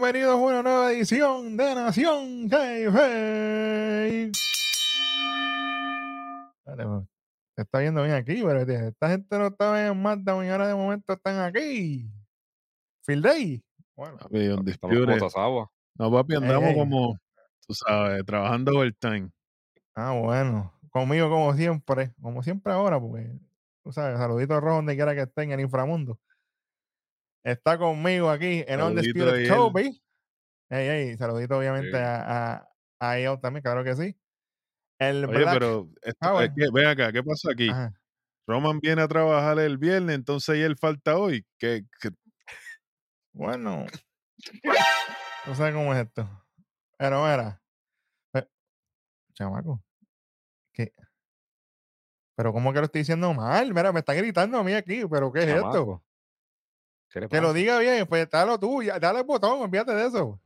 bienvenidos a una nueva edición de Nación Hey Se está viendo bien aquí, pero esta gente no estaba en Mazda y ahora de momento están aquí. Field Day. Bueno, estamos agua. No, papi, andamos como, tú sabes, trabajando overtime. Ah, bueno. Conmigo como siempre, como siempre ahora, porque, tú sabes, saluditos rojos donde quiera que estén en el inframundo. Está conmigo aquí en Undisputed Kobe. Hey, hey, saludito obviamente a, a, a también, claro que sí. El Oye, pero ven acá, ¿qué pasa aquí? Roman viene a trabajar el viernes, entonces él falta hoy. ¿Qué, Bueno, no sé cómo es esto. Pero mira, chamaco, ¿qué? Pero ¿cómo que lo estoy diciendo mal? Mira, me está gritando a mí aquí, pero ¿qué es esto? Que lo diga bien, pues dale tú, dale el botón, olvídate de eso.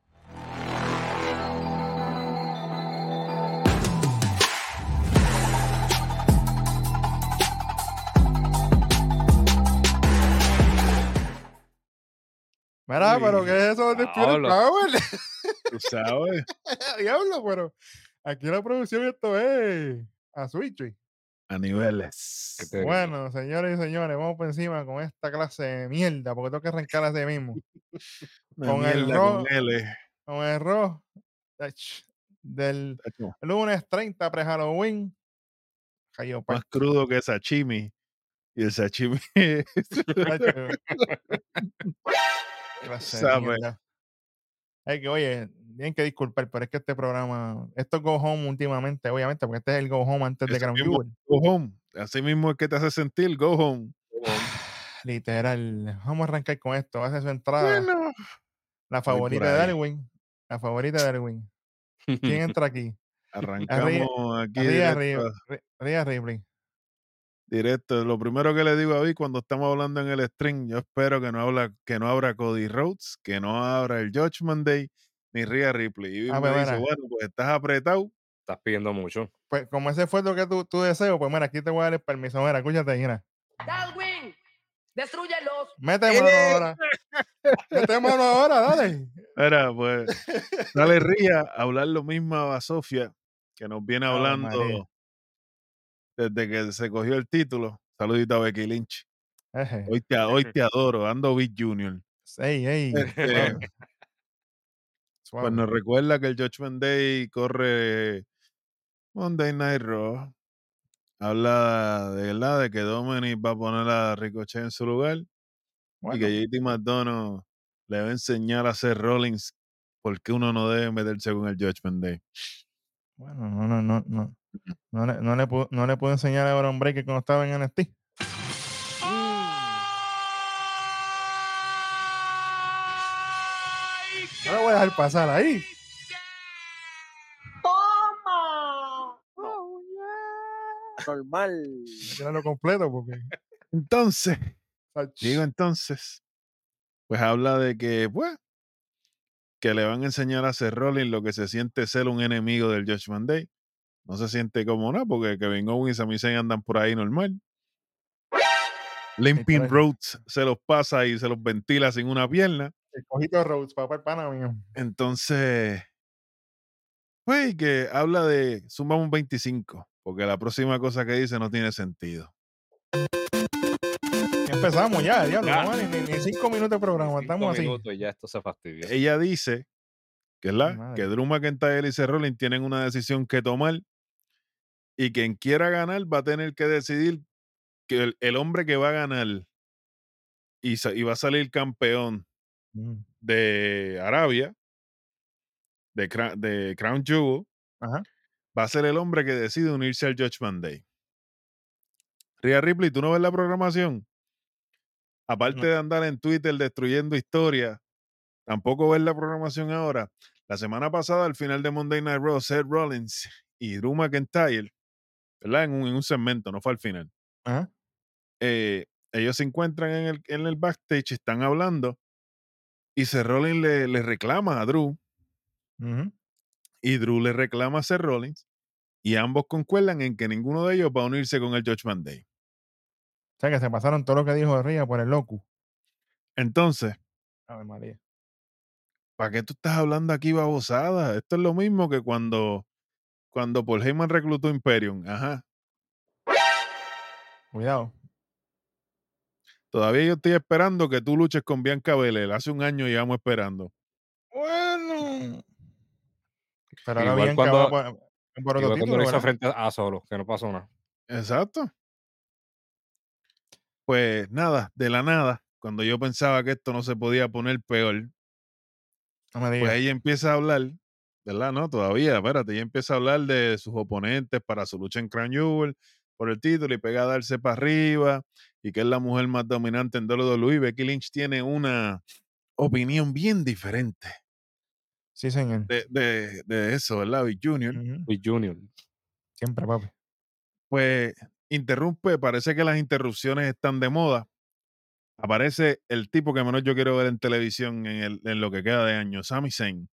Mira, pero ¿qué es eso de? Tú sabes. Diablo, pero aquí la producción esto es a Switch a niveles. Bueno, señores y señores, vamos por encima con esta clase de mierda, porque tengo que arrancar así mismo. con, el rojo, con, el rojo del lunes 30 pre-Halloween. Más crudo que sashimi. Y el sashimi. Hay que, oye, tienen que disculpar, pero es que este programa, esto es Go Home últimamente, obviamente, porque este es el Go Home antes de Ground Jewel. Go Home, así mismo es que te hace sentir Go Home. Literal, vamos a arrancar con esto, hace su entrada. La favorita de Darwin, la favorita de Darwin. ¿Quién entra aquí? Arrancamos aquí. Ría Ripley. Directo. Lo primero que le digo a Vic cuando estamos hablando en el stream, yo espero que no, habla, que no abra Cody Rhodes, que no abra el Judgment Day, ni Rhea Ripley. Y ah, me pues dice, bueno, pues estás apretado. Estás pidiendo mucho. Pues como ese fue lo que tú, tú deseas, pues mira, aquí te voy a dar el permiso. Mira, escúchate, mira. Darwin, destruyelos. Mete mano ahora. Mete mano ahora, dale. Mira, pues, dale Ría a hablar lo mismo a Sofía, que nos viene hablando desde que se cogió el título. Saludito a Becky Lynch. Hoy te, hoy te adoro, ando Big Junior. Ey, ey. Este, pues nos recuerda que el Judgment Day corre Monday Night Raw. Habla de verdad de que Dominic va a poner a Ricochet en su lugar y que JT McDonough le va a enseñar a hacer Rollins porque uno no debe meterse con el Judgment Day. Bueno, no, no, no, no. No le, no le, puedo, no le puedo enseñar a Aaron que cuando estaba en NXT. No voy a dejar pasar ahí. ¡Toma! Normal. lo completo porque. Entonces, digo entonces, pues habla de que, pues, que le van a enseñar a hacer Rollins lo que se siente ser un enemigo del Judgment Day no se siente como nada porque Kevin Owens y Sami Zayn andan por ahí normal. Limping Rhodes se los pasa y se los ventila sin una pierna. El cojito de Rhodes, papá, el pana mío. Entonces, pues que habla de sumamos un 25, porque la próxima cosa que dice no tiene sentido. Empezamos ya, diablo, no, ni, ni, cinco minutos de programa, estamos así. y ya esto se fastidia. Ella dice que, la, que Drew McIntyre y Seth Rollins tienen una decisión que tomar y quien quiera ganar va a tener que decidir que el, hombre que va a ganar y, va a salir campeón mm. de Arabia, de, de Crown Jewel, va a ser el hombre que decide unirse al Judgment Day. Ria Ripley, ¿tú no ves la programación? Aparte de andar en Twitter destruyendo historia, tampoco ves la programación ahora. La semana pasada, al final de Monday Night Raw, Seth Rollins y Drew McIntyre ¿verdad? En un, segmento, no fue al final. Eh, ellos se encuentran en el, en el backstage, están hablando, y Seth Rollins le, le reclama a Drew, y Drew le reclama a Seth Rollins, y ambos concuerdan en que ninguno de ellos va a unirse con el Judgment Day. O sea que se pasaron todo lo que dijo Ría por el loco. Entonces, María. ¿para qué tú estás hablando aquí babosada? Esto es lo mismo que cuando, cuando Paul Heyman reclutó Imperium. Ajá. Cuidado. Todavía yo estoy esperando que tú luches con Bianca Belair. Hace un año llevamos esperando. Bueno. Pero Igual Bianca cuando- va cuando frente a Solo, que no pasó nada. Exacto. Pues nada, de la nada, cuando yo pensaba que esto no se podía poner peor, No me pues ella empieza a hablar, ¿verdad? No, todavía, espérate, ella empieza a hablar de sus oponentes para su lucha en Crown Jewel por el título y pega a darse para arriba y que es la mujer más dominante en WWE. Becky Lynch tiene una opinión bien diferente Sí, señor. de, de- de eso, ¿verdad? Big Junior. Luis Junior. Siempre, papi. Pues interrumpe, parece que las interrupciones están de moda. Aparece el tipo que menos yo quiero ver en televisión en, el- en lo que queda de año, Sami Zayn.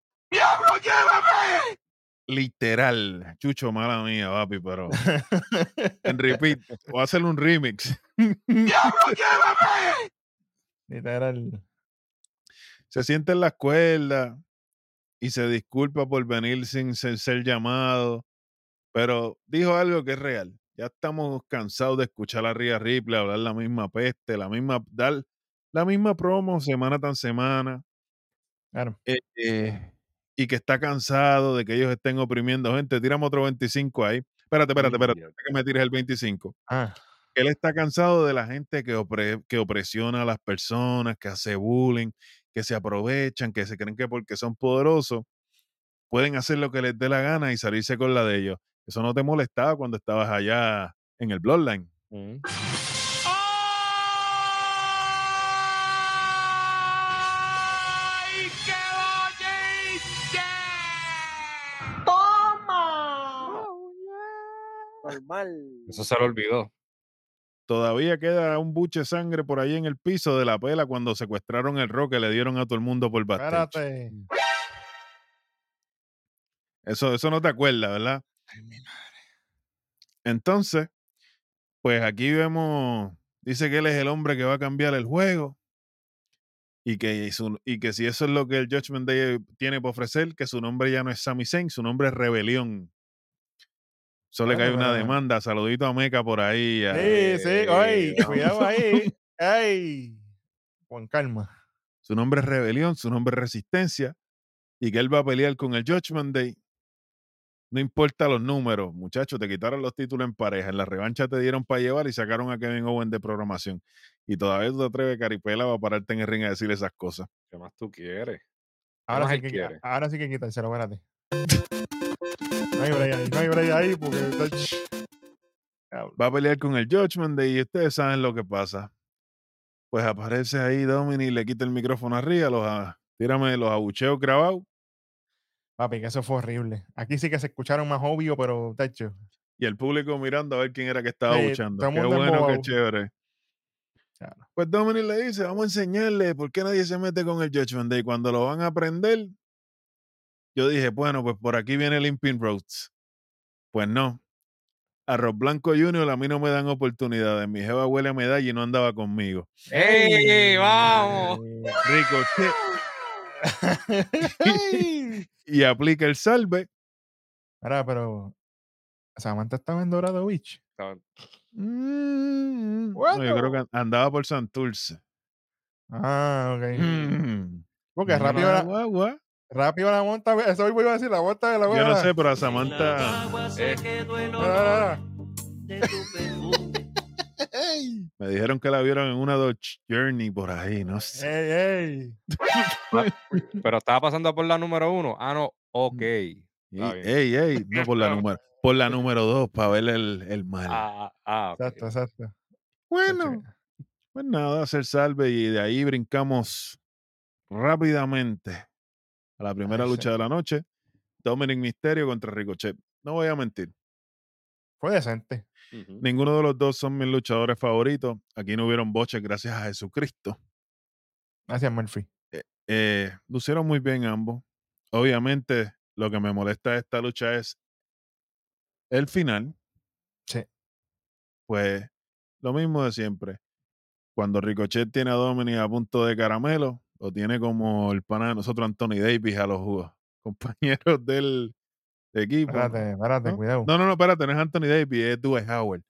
Literal, chucho, mala mía, papi, pero en repeat, voy a hacer un remix. Literal. Se siente en las cuerdas y se disculpa por venir sin ser, ser llamado, pero dijo algo que es real. Ya estamos cansados de escuchar a Rhea Ripley hablar la misma peste, la misma, dar la misma promo semana tras semana. Claro. eh, eh, y que está cansado de que ellos estén oprimiendo gente. Tiramos otro 25 ahí. Espérate, espérate, espérate, Ya. antes que me tires el 25. Ah, Él está cansado de la gente que, opre- que opresiona a las personas, que hace bullying, que se aprovechan, que se creen que porque son poderosos pueden hacer lo que les dé la gana y salirse con la de ellos. Eso no te molestaba cuando estabas allá en el Bloodline. Mm. Normal. Eso se lo olvidó. Todavía queda un buche de sangre por ahí en el piso de la pela cuando secuestraron el rock que le dieron a todo el mundo por backstage. espérate. Eso, eso no te acuerdas, ¿verdad? Entonces, pues aquí vemos, dice que él es el hombre que va a cambiar el juego y que, su- y que si eso es lo que el Judgment Day tiene para ofrecer, que su nombre ya no es Sami Zayn, su nombre es Rebelión. Solo le cae una demanda, saludito a Meca por ahí. Sí, sí, ay, vamos. cuidado ahí. Ay. Con calma. Su nombre es Rebelión, su nombre es Resistencia y que él va a pelear con el Judgment Day. No importa los números, muchachos, te quitaron los títulos en pareja. En la revancha te dieron para llevar y sacaron a Kevin Owen de programación. Y todavía tú te atreves, Caripela, a pararte en el ring a decir esas cosas. ¿Qué más tú quieres? Ahora sí, que, quiere? ahora sí que espérate. No hay break ahí, no hay break ahí porque. Va a pelear con el Judgment Day y ustedes saben lo que pasa. Pues aparece ahí Dominic, le quita el micrófono arriba, los, a- tírame los abucheos grabados Papi, que eso fue horrible. Aquí sí que se escucharon más obvio, pero tacho. y el público mirando a ver quién era que estaba Sí, abuchando. Qué bueno, qué chévere. Claro. Pues Dominic le dice, vamos a enseñarle por qué nadie se mete con el Judgment Day. Cuando lo van a aprender, yo dije, bueno, pues por aquí viene el Limping Roads. Pues no. Arroz Blanco Junior a mí no me dan oportunidades. Mi jeva huele a medalla y no andaba conmigo. ¡Ey, vamos! Ay. y aplica el salve. Ahora, pero. Samantha estaba en Dorado Beach. Mm, no, yo creo que andaba por Santurce. Ah, ok. Mm. Porque rápido la. Rápido la monta. Eso hoy iba a decir, la monta de la Yo no buena. sé, pero a Samantha Eh, Ah, ah, me dijeron que la vieron en una Dodge Journey por ahí, no ah. sé. Ey, ey. Pero estaba pasando por la número uno. Ah, no. Ok. Ey, ey, no por la número, por la número dos, para ver el, el mal. Ah, ah, ok. Exacto, exacto. bueno, pues nada, hacer salve y de ahí brincamos rápidamente a la primera lucha de la noche. Dominic Misterio contra Ricochet. No voy a mentir. Fue decente. Ninguno de los dos son mis luchadores favoritos. Aquí no hubieron boches gracias a Jesucristo. Gracias, Murphy. Eh, lucieron muy bien ambos. Obviamente, lo que me molesta de esta lucha es el final. Sí. Pues lo mismo de siempre. Cuando Ricochet tiene a Dominic a punto de caramelo, o tiene como el pana de nosotros, Anthony Davis, a los compañeros del equipo. Espérate, espérate, ¿no? cuidado. No, no, no, espérate, no es Anthony Davis, es Dwight Howard. Mm.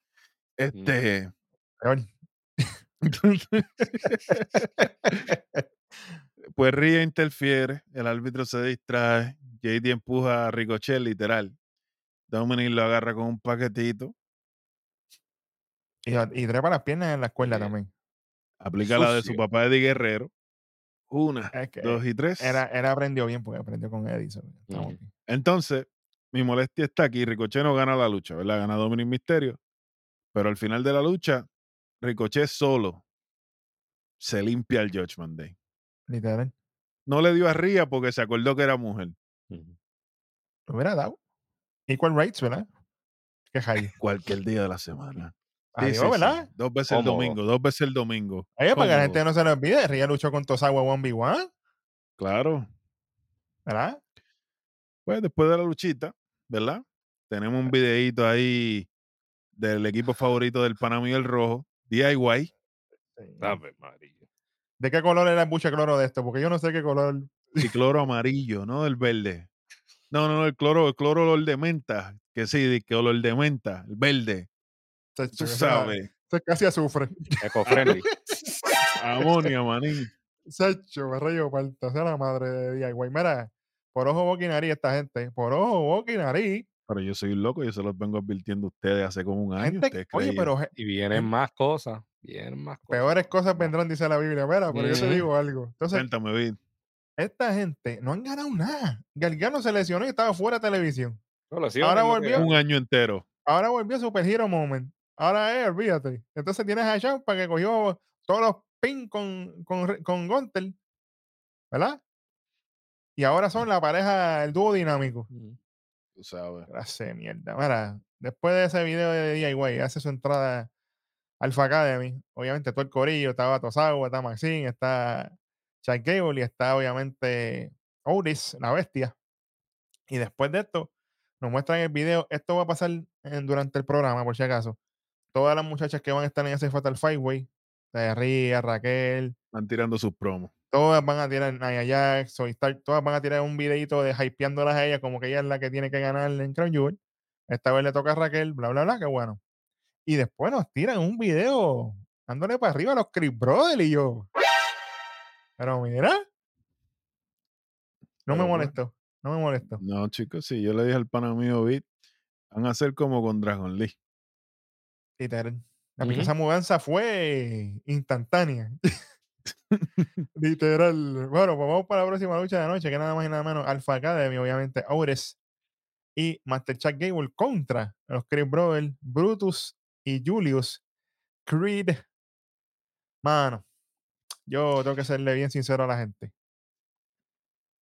Este. Peor. pues Ria interfiere, el árbitro se distrae, JD empuja a Ricochet, literal. Dominic lo agarra con un paquetito. Y, y trepa las piernas en la escuela Bien. también. Aplica la de su papá Eddie Guerrero. Una, Es que dos y tres. Era, era aprendió bien porque aprendió con Edison. Entonces, mi molestia está aquí. Ricochet no gana la lucha, ¿verdad? Gana Dominic Misterio. Pero al final de la lucha, Ricochet solo se limpia el Judgment Day. Literal. No le dio a Ria porque se acordó que era mujer. Lo hubiera dado. Equal rights, ¿verdad? Qué. Cualquier día de la semana. Sí, Adiós, sí, sí. ¿verdad? Dos veces el domingo, dos veces el domingo. Oye, para que la gente no se lo olvide, Ria luchó con Tosawa 1v1, Claro. ¿verdad? Pues después de la luchita, ¿verdad? Tenemos un videíto ahí del equipo favorito del Panamá y el Rojo, DIY. María. ¿De qué color era el buche cloro de esto? Porque yo no sé qué color. y cloro amarillo, no el verde. No, no, no, el cloro, el cloro olor de menta, que sí, de que olor de menta, el verde, Tú sabes, es casi azufre. Eco-friendly. amonia, manín. Sacho, me rayo parta. Sea la madre de DIY. Mira, por ojo, boca y nariz esta gente. Por ojo, boca y nariz. Pero yo soy un loco, yo se los vengo advirtiendo a ustedes hace como un año. Gente, ustedes oye, pero Y vienen más cosas. Vienen más cosas. peores cosas vendrán, dice la Biblia. Mira, pero yo te digo algo. Entonces, Cuéntame, Vid. esta gente no han ganado nada. Gargano se lesionó y estaba fuera de televisión. No, Ahora volvió. Un año entero. Ahora volvió Super Hero Moment. Ahora es, olvídate. Entonces tienes a para que cogió todos los pins con, con, con Gunter. ¿Verdad? Y ahora son la pareja, el dúo dinámico. Tú sabes. De mierda. Mira, después de ese video de DIY, hace su entrada Alpha Academy. Obviamente todo el corillo, estaba Tosawa, está Maxine, está Chad Gable y está obviamente Otis, la bestia. Y después de esto, nos muestran el video. Esto va a pasar en- durante el programa, por si acaso. Todas las muchachas que van a estar en ese Fatal Five Way, de Ria, Raquel, Están tirando sus promos. todas van a tirar Nia Jax, Stark, todas van a tirar un videito de hypeándolas a ella como que ella es la que tiene que ganar en Crown Jewel. Esta vez le toca a Raquel, bla, bla, bla, qué bueno. Y después nos tiran un video dándole para arriba a los Chris Brothers y yo. Pero mira. No me Pero, molesto, no me molesto. No, chicos, si yo le dije al pana mío, Vid, van a hacer como con Dragon Lee. Literal. La Ujú. esa mudanza fue instantánea. Literal. Bueno, pues vamos para la próxima lucha de la noche, que nada más y nada menos Alpha Academy, obviamente, Aures y Master Chuck Gable contra los Chris Brothers, Brutus y Julius Creed. Mano, yo tengo que serle bien sincero a la gente.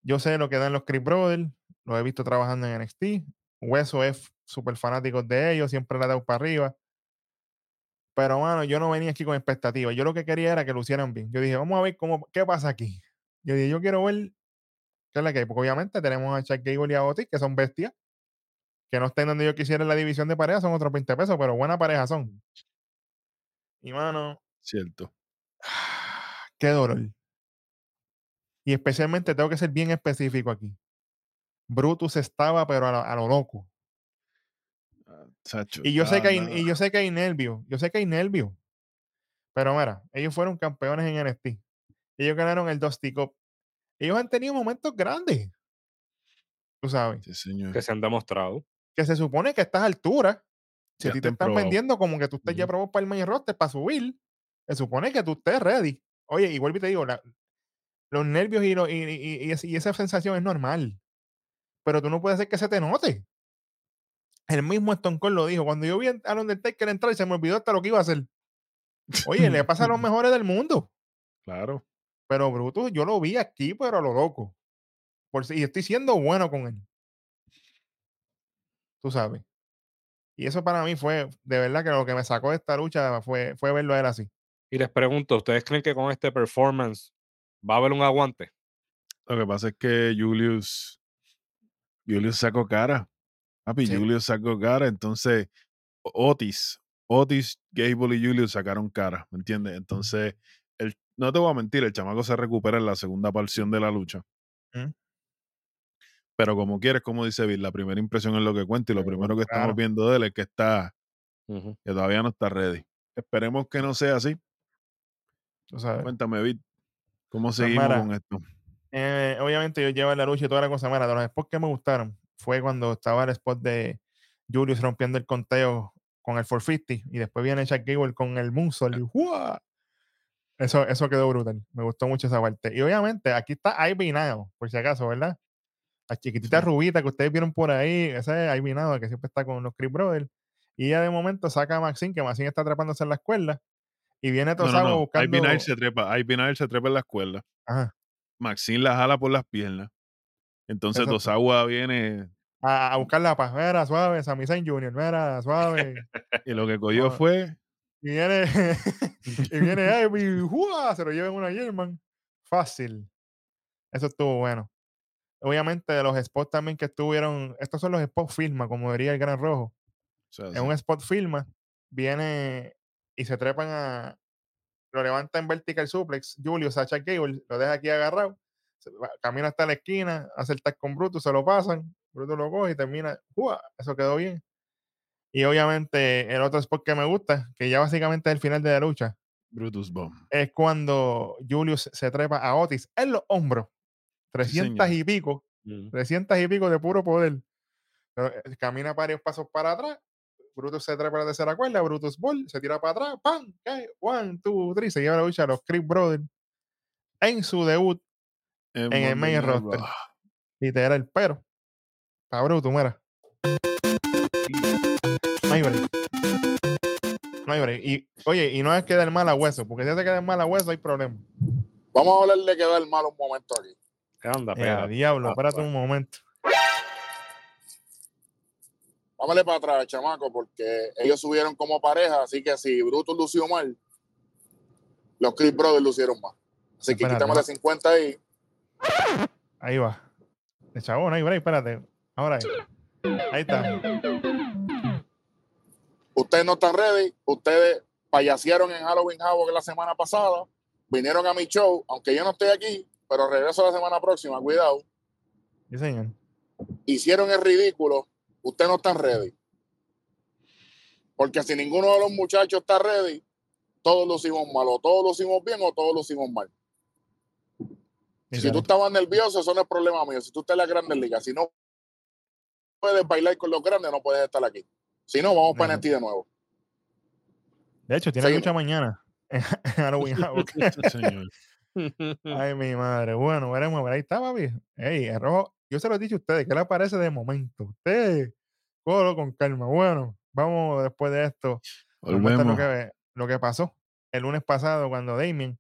Yo sé lo que dan los Chris Brothers, los he visto trabajando en NXT. Hueso es súper fanático de ellos, siempre le ha dado para arriba. Pero, mano, yo no venía aquí con expectativas. Yo lo que quería era que lo hicieran bien. Yo dije, vamos a ver cómo, qué pasa aquí. Yo dije, yo quiero ver qué es la que hay. Porque obviamente tenemos a Chuck Gable y a Otis, que son bestias. Que no estén donde yo quisiera en la división de pareja, son otros 20 pesos, pero buena pareja son. Y, mano, Cierto. qué dolor. Y especialmente tengo que ser bien específico aquí. Brutus estaba, pero a lo, a lo loco. Sacho, Y yo sé que hay, y yo sé que hay nervios, yo sé que hay nervios. Pero mira, ellos fueron campeones en NXT. Ellos ganaron el Dusty Cup. Ellos han tenido momentos grandes. Tú sabes. Sí, señor. que se han demostrado. Que se supone que a estas alturas, si Ya a ti te están vendiendo como que tú estés ya probado para el main roster para subir, se supone que tú estés ready. Oye, y vuelvo y te digo, la- los nervios y, lo- y, y- y ese- y esa sensación es normal. Pero tú no puedes hacer que se te note. El mismo Stone Cold lo dijo. Cuando yo vi al Undertaker entrar, se me olvidó hasta lo que iba a hacer. Oye, le pasa a los mejores del mundo. Claro. Pero Brutus, yo lo vi aquí, pero a lo loco. Por si- y estoy siendo bueno con él. Tú sabes. Y eso para mí fue, de verdad que lo que me sacó de esta lucha fue, fue verlo a él así. Y les pregunto, ¿ustedes creen que con este performance va a haber un aguante? Lo que pasa es que Julius, Julius sacó cara. Papi, Sí. Julius sacó cara. Entonces, Otis, Otis, Gable y Julius sacaron cara. ¿Me entiendes? Entonces, el, no te voy a mentir, el chamaco se recupera en la segunda porción de la lucha. Mm. Pero como quieres, como dice Bill, la primera impresión es lo que cuenta y lo primero que claro. estamos viendo de él es que está, que todavía no está ready. Esperemos que no sea así. Cuéntame, Bill, ¿cómo seguimos mira, con esto? Eh, obviamente yo llevo la lucha y toda la cosa. Mira, de los spots que me gustaron fue cuando estaba el spot de Julius rompiendo el conteo con el 450 y después viene Jack Gable con el moonsault y ¡guau! Eso, eso quedó brutal. Me gustó mucho esa parte. Y obviamente aquí está Ivy Nile, por si acaso, ¿verdad? La chiquitita Sí. rubita que ustedes vieron por ahí, esa es Ivy Nile, que siempre está con los Creep Brothers. Y ella de momento saca a Maxine, que Maxine está atrapándose en la escuela. Y viene No, no, Tosawa no. buscando. Ivy Nile se trepa, Ivy Nile se trepa en la escuela. Ajá. Maxine la jala por las piernas. Entonces Exacto. Tosawa viene A, a buscar la paz. Mira, suave, Sami Zayn Jr., mira, suave. y lo que cogió fue Y viene, y viene Ivy, ¡jua! se lo lleva en una German. Fácil. Eso estuvo bueno. Obviamente, de los spots también que estuvieron, estos son los spots filma, como diría el Gran Rojo. o sea, En sí. un spot filma, viene y se trepan a. Lo levanta en vertical suplex. Julio Sacha Gable lo deja aquí agarrado. Camina hasta la esquina, hace el tag con Brutus, se lo pasan. Brutus lo coge y termina. Eso quedó bien. Y obviamente, el otro spot que me gusta, que ya básicamente es el final de la lucha, Brutus Bomb. es cuando Julius se trepa a Otis en los hombros. 300 señor. y pico, Ujú. 300 y pico de puro poder. Pero, eh, camina varios pasos para atrás. Brutus se trepa a la tercera cuerda. Brutus Ball se tira para atrás. ¡Pam! cae, One, two, three. Se lleva la lucha a los Creep Brothers en su debut. En, En el main roster. Raw. Literal, pero. Pa' Brutus, mira. No hay break. No hay break. Y, oye, y no es que del mal a hueso, porque si se queda mal a hueso hay problema. Vamos a hablar de quedar mal un momento aquí. Anda, Eh, espérate. diablo, Ah, espérate bueno. un momento. Vámonos para atrás, chamaco, porque ellos subieron como pareja, así que si Brutus lució mal, los Chris Brothers lucieron mal. Así que va. de 50 ahí. Ahí va. De chabón, ahí, break, espérate. Ahora ahí. Ahí está. Ustedes no están ready, ustedes payasearon en Halloween Havoc la semana pasada, vinieron a mi show, aunque yo no estoy aquí, pero regreso la semana próxima, cuidado. Sí, señor. hicieron el ridículo, ustedes no están ready. Porque si ninguno de los muchachos está ready, todos lo hicimos mal, o todos lo hicimos bien, o todos lo hicimos mal. Si tú estabas nervioso, eso no es problema mío. Si tú estás en las grandes ligas, si no puedes bailar con los grandes, no puedes estar aquí. Si no, vamos para. NXT de nuevo. De hecho, tiene lucha mañana. En Halloween. Ay, mi madre. Bueno, veremos. Ahí está, papi. Ey, el rojo. Yo se lo he dicho a ustedes. ¿Qué le parece de momento? Ustedes, cógelo con calma. Bueno, vamos después de esto. muestran lo Volvemos. que, lo que pasó el lunes pasado cuando Damien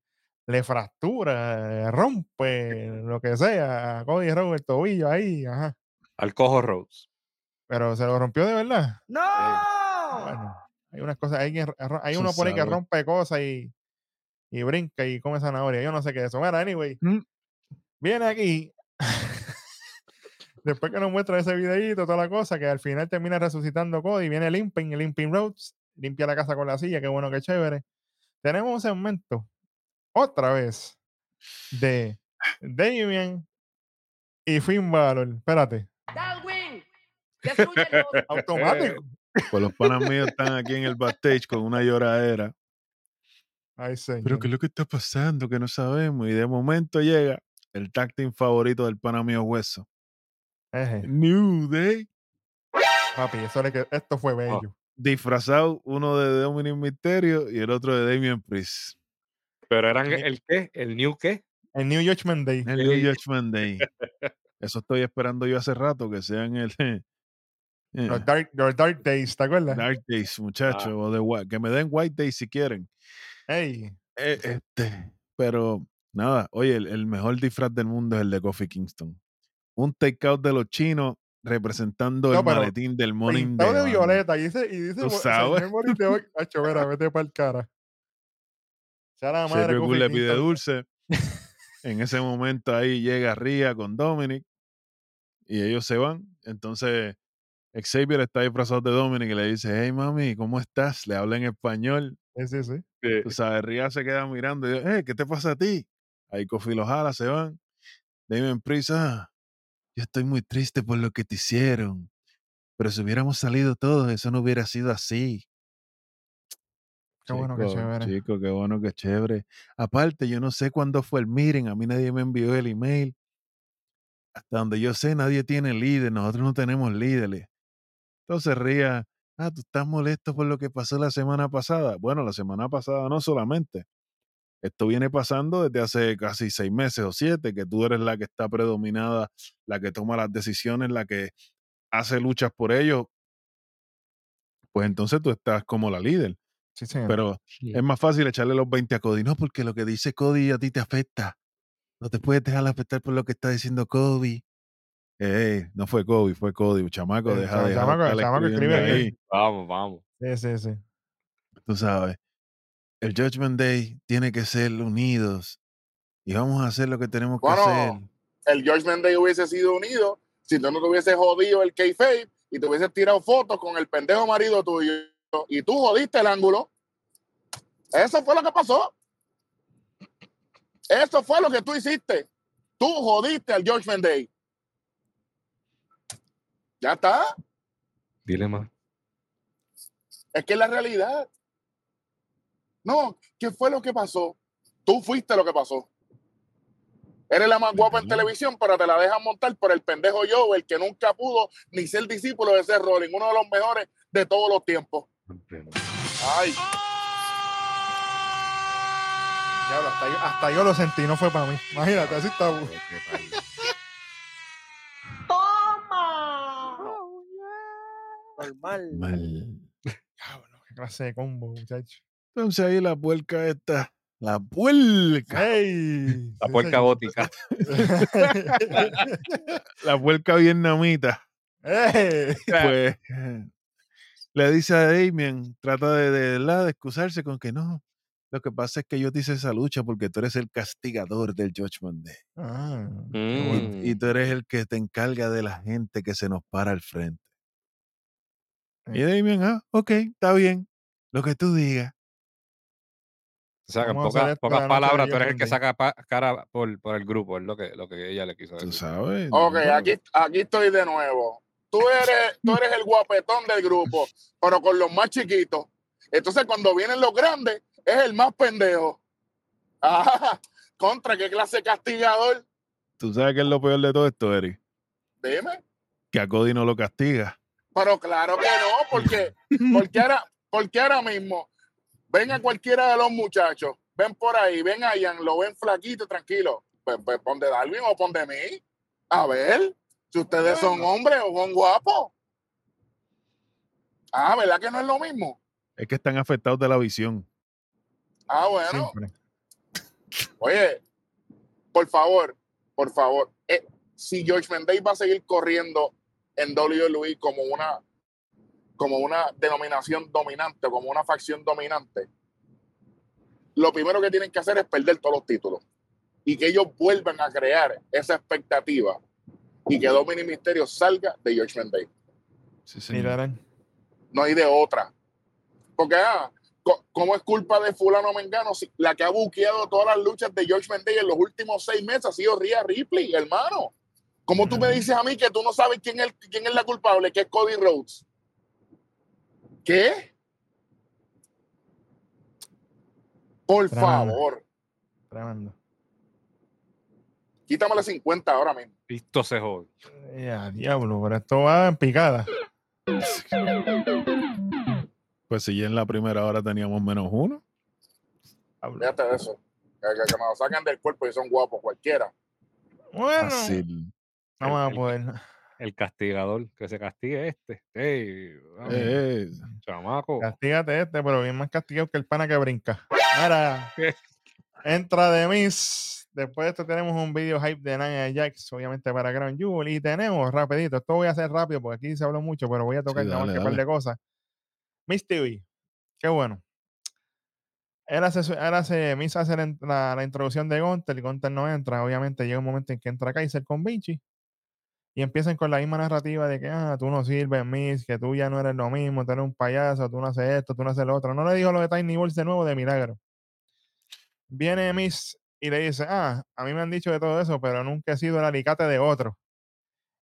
le fractura, eh, rompe, lo que sea, a Cody Rhodes el tobillo ahí, ajá. Al cojo Rhodes. Pero se lo rompió de verdad. ¡No! Bueno, hay unas cosas, hay, hay uno por ahí que rompe cosas y, y brinca y come zanahoria. Yo no sé qué es eso. Mira, anyway, Mm. viene aquí. Después que nos muestra ese videíto, toda la cosa, que al final termina resucitando Cody, viene Limping, Limping Rhodes, limpia la casa con la silla, qué bueno, qué chévere. Tenemos un segmento, otra vez, de Damien y Finn Balor. Espérate, Darwin, automático. Pues los panas míos están aquí en el backstage con una lloradera. Ay, señor. Pero ¿qué es lo que está pasando? Que no sabemos. Y de momento llega el tag team favorito del pana mío Hueso. Eje, New Day. papi, eso le que, esto fue bello. Disfrazado uno de Dominic Mysterio y el otro de Damien Priest. Pero eran el qué? ¿El new qué? El New Judgment Day. El New Judgment Day. Eso estoy esperando yo hace rato, que sean el eh, Los dark, los dark Days, ¿te acuerdas? Dark Days, muchachos. o de Whi- que me den White Days si quieren. Ey, Eh, este, pero nada, oye, el, el mejor disfraz del mundo es el de Kofi Kingston. Un takeout de los chinos representando No, el maletín del Morning pintado de Day. violeta y dice, y dice, Tú "Bo- sabes. señor Morning Day", Hacho, mira, vete para el cara. Sea la madre Sergio Kofi Cool le pide dulce. en ese momento ahí llega Ria con Dominic y ellos se van. Entonces Xavier está disfrazado de Dominic y le dice, hey mami, ¿cómo estás? Le habla en español. Sí, sí, sí. Tú sabes, Ria se queda mirando y dice, eh, ¿qué te pasa a ti? Ahí Kofi los jala, se van. Damien Priest, ah, yo estoy muy triste por lo que te hicieron. Pero si hubiéramos salido todos, eso no hubiera sido así. Qué bueno que chévere. Chico, qué bueno que chévere. Aparte, yo no sé cuándo fue el meeting, a mí nadie me envió el email. Hasta donde yo sé, nadie tiene líder, nosotros no tenemos líderes. Entonces Ría, ah, tú estás molesto por lo que pasó la semana pasada. Bueno, la semana pasada no solamente. Esto viene pasando desde hace casi seis meses o siete, que tú eres la que está predominada, la que toma las decisiones, la que hace luchas por ellos. Pues entonces tú estás como la líder. Sí, sí. Pero es más fácil echarle los 20 a Cody. No, porque lo que dice Cody a ti te afecta. No te puedes dejar afectar por lo que está diciendo Cody. Eh, no fue Kobe, fue Cody, chamaco, El deja de chamaco- el chamaco escribe ahí. Vamos, vamos. Sí, sí, sí. Tú sabes, el Judgment Day tiene que ser unidos y vamos a hacer lo que tenemos que Bueno, hacer. El Judgment Day hubiese sido unido si tú no te hubiese jodido el kayfabe y te hubieses tirado fotos con el pendejo marido tuyo y tú jodiste el ángulo. Eso fue lo que pasó. Eso fue lo que tú hiciste. Tú jodiste al Judgment Day. Ya está. Dile más. Es que es la realidad. No, ¿qué fue lo que pasó? Tú fuiste lo que pasó. Eres la más guapa en televisión, pero te la dejan montar por el pendejo Joe, el que nunca pudo ni ser discípulo de ese Rolling, uno de los mejores de todos los tiempos. Ay, Diablo, hasta, yo, hasta yo lo sentí, no fue para mí. Imagínate, así está. ¡Toma! Normal. Mal. Diablo, qué clase de combo, muchacho. Entonces ahí la puerca esta, la puerca, ¡Ey! La puerca gótica. la puerca vietnamita. ¡Ey! pues le dice a Damien, trata de, de, ¿verdad? de excusarse con que no. Lo que pasa es que yo te hice esa lucha porque tú eres el castigador del Judgment Day. Ah, Mm. Y, y tú eres el que te encarga de la gente que se nos para al frente. Y Damien, ah, ok, está bien. Lo que tú digas. O sea, en pocas, de palabras, tú eres el que saca pa- cara por, por el grupo, es lo que, lo que ella le quiso Tú decir. sabes. ok, aquí, aquí estoy de nuevo. Tú eres, tú eres el guapetón del grupo, pero con los más chiquitos. Entonces, cuando vienen los grandes, es el más pendejo. Ah, contra qué clase de castigador. Tú sabes que es lo peor de todo esto, Eri. Dime. Que a Cody no lo castiga. Pero claro que no, porque, porque, ahora, porque ahora mismo ven a cualquiera de los muchachos, ven por ahí, ven a Ian, lo ven flaquito, tranquilo. Pues, pues pon de Darwin o pon de mí. A ver, si ustedes son hombres o son guapos. Ah, ¿verdad que no es lo mismo? Es que están afectados de la visión. Ah, bueno. Siempre. Oye, por favor, por favor, eh, si George Mendez va a seguir corriendo en WWE como una, como una denominación dominante, como una facción dominante, lo primero que tienen que hacer es perder todos los títulos y que ellos vuelvan a crear esa expectativa y que Dominic Mysterio salga de George Mendez. Sí. Literal. No hay de otra. Porque, ah, ¿cómo es culpa de fulano Mengano? Si la que ha buqueado todas las luchas de George Mendez en los últimos seis meses ha sido Rhea Ripley, hermano. ¿Cómo tú me dices a mí que tú no sabes quién es, quién es la culpable, que es Cody Rhodes? ¿Qué? Por Tremendo. favor, Tremendo. Quítame las 50 ahora mismo. Listo se jode. Ya, diablo, pero esto va en picada. Pues si ya en la primera hora teníamos menos uno. Fíjate de eso. Que, que- que me lo sacan del cuerpo y son guapos cualquiera. Bueno, Fácil. vamos a poder. El castigador, que se castigue este. Ey, vamos, Eh, chamaco. Castígate este, pero bien más castigado que el pana que brinca. Entra de Miss. Después de esto tenemos un video hype de Nia Jax, obviamente para Crown Jewel. Y tenemos, rapidito, esto voy a hacer rápido porque aquí se habló mucho, pero voy a tocar Sí, dale, un par de cosas. Miss TV, qué bueno. Él hace, su- él hace, Miss hace la introducción de Gunter, Gunter no entra, obviamente llega un momento en que entra Kaiser con Vinci. Y empiezan con la misma narrativa de que, ah, tú no sirves, Miss, que tú ya no eres lo mismo, tú eres un payaso, tú no haces esto, tú no haces lo otro. No le dijo lo de Tiny Balls de nuevo de milagro. Viene Miss y le dice, ah, a mí me han dicho de todo eso, pero nunca he sido el alicate de otro.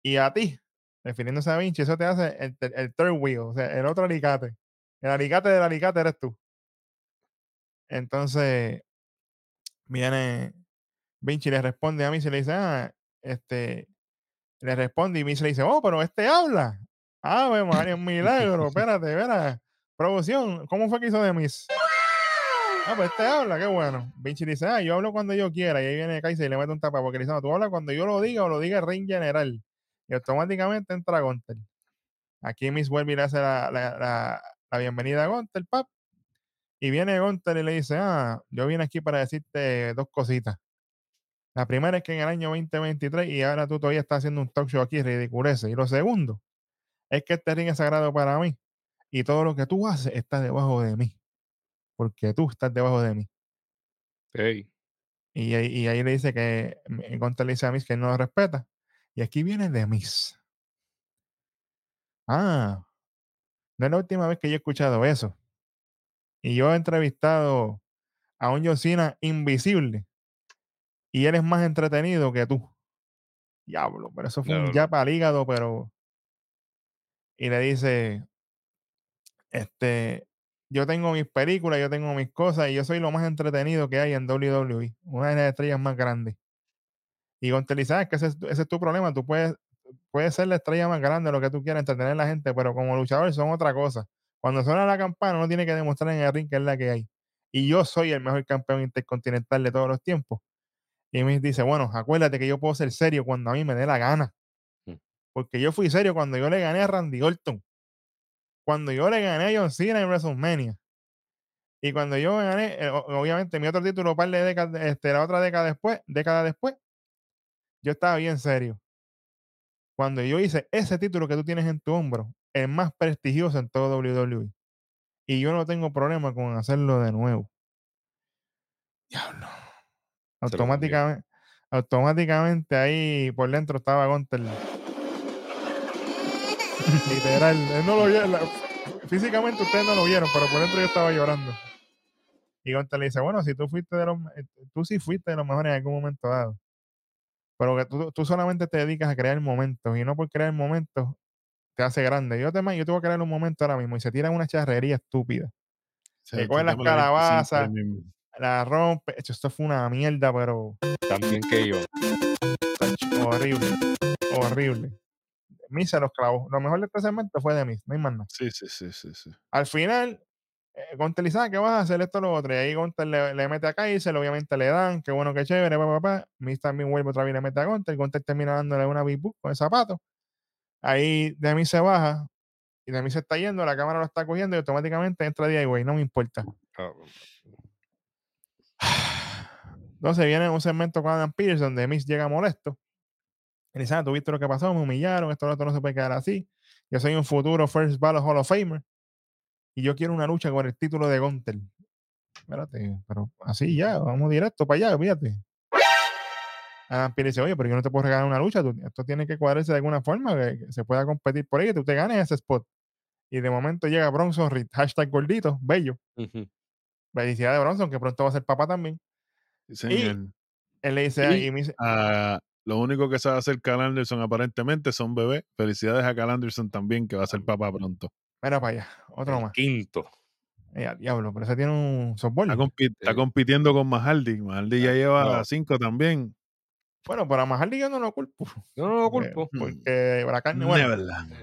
Y a ti, refiriéndose a Vinci, eso te hace el, el third wheel, o sea, el otro alicate. El alicate del alicate eres tú. Entonces, viene Vinci le responde a mí y le dice, ah, este, le responde y Miss le dice, oh, pero este habla. Ah, María, un milagro, espérate, espera. Producción, ¿cómo fue que hizo de Miss? Ah, pues este habla, qué bueno. Vinci dice, ah, yo hablo cuando yo quiera. Y ahí viene Kaiser y le mete un tapa porque le dice, no, tú hablas cuando yo lo diga o lo diga el ring general. Y automáticamente entra Gonter. Aquí Miss vuelve y le hace la, la, la, bienvenida a Gonter, pap. Y viene Gonter y le dice, ah, yo vine aquí para decirte dos cositas. La primera es que en el año 2023 y ahora tú todavía estás haciendo un talk show aquí, ridiculece. Y lo segundo es que este ring es sagrado para mí y todo lo que tú haces está debajo de mí. Porque tú estás debajo de mí. Y, y, ahí le dice que, en contra le dice a Miss que no lo respeta. Y aquí viene de Miss. Ah, no es la última vez que yo he escuchado eso. Y yo he entrevistado a un Yosina invisible y él es más entretenido que tú. Diablo, pero eso fue un ya para el hígado, pero. Y le dice: Este, yo tengo mis películas, yo tengo mis cosas y yo soy lo más entretenido que hay en WWE, una de las estrellas más grandes. Y Gontel dice: ah, que ese, es tu problema, tú puedes, puedes ser la estrella más grande, lo que tú quieras, entretener a la gente, pero como luchador son otra cosa. Cuando suena la campana, uno tiene que demostrar en el ring que es la que hay. Y yo soy el mejor campeón intercontinental de todos los tiempos. Y me dice, bueno, acuérdate que yo puedo ser serio cuando a mí me dé la gana. Mm. Porque yo fui serio cuando yo le gané a Randy Orton. Cuando yo le gané a John Cena en WrestleMania. Y cuando yo gané, eh, obviamente, mi otro título, par de décadas, este, la otra década después, década después, yo estaba bien serio. Cuando yo hice ese título que tú tienes en tu hombro, el más prestigioso en todo WWE. Y yo no tengo problema con hacerlo de nuevo. Diablo. Automáticamente, automáticamente ahí por dentro estaba Gunter. Literal, él no lo vio. Físicamente ustedes no lo vieron, pero por dentro yo estaba llorando. Y Gunter le dice, bueno, si tú fuiste de los, eh, tú sí fuiste de los mejores en algún momento dado. Pero que tú, tú solamente te dedicas a crear momentos y no por crear momentos te hace grande. Yo te, yo te voy a crear un momento ahora mismo y se tiran una charrería estúpida. Se cogen las calabazas, la rompe. Esto fue una mierda, pero. También que yo. Horrible. Horrible. Miss se los clavó. Lo mejor de este segmento fue de Miss, no hay más nada. Sí, sí, sí, sí. sí. Al final, eh, Gontel dice, ah, ¿qué vas a hacer esto o lo otro? Y ahí Gontel le, mete a Kaiser, obviamente le dan, qué bueno, qué chévere, papá, papá. Miss también vuelve otra vez y le mete a Gontel. Gontel termina dándole una big con el zapato. Ahí de mí se baja y de mí se está yendo, la cámara lo está cogiendo y automáticamente entra DIY, no me importa. Entonces viene un segmento con Adam Pearce donde Miss llega molesto. Y dice, ah, tú viste lo que pasó, me humillaron, esto, no se puede quedar así. Yo soy un futuro First Ballot Hall of Famer. Y yo quiero una lucha con el título de Gunter. Espérate, pero así ya, vamos directo para allá, fíjate. Adam Pearce dice, oye, pero yo no te puedo regalar una lucha, esto tiene que cuadrarse de alguna forma, que, se pueda competir por ahí, que tú te ganes ese spot. Y de momento llega Bronson Reed, hashtag gordito, bello. Felicidades de Bronson, que pronto va a ser papá también. Y él le dice, y, y lo único que sabe hacer Cal Anderson aparentemente son bebés. Felicidades a Cal Anderson también, que va a ser papá pronto. Mira para allá, otro más. Quinto. Eh, diablo, pero ese tiene un softball. Está, compitiendo con Mahaldi. Mahaldi ya lleva cinco también. Bueno, pero a Mahaldi yo no lo culpo. Yo no lo culpo. Porque, la carne, bueno,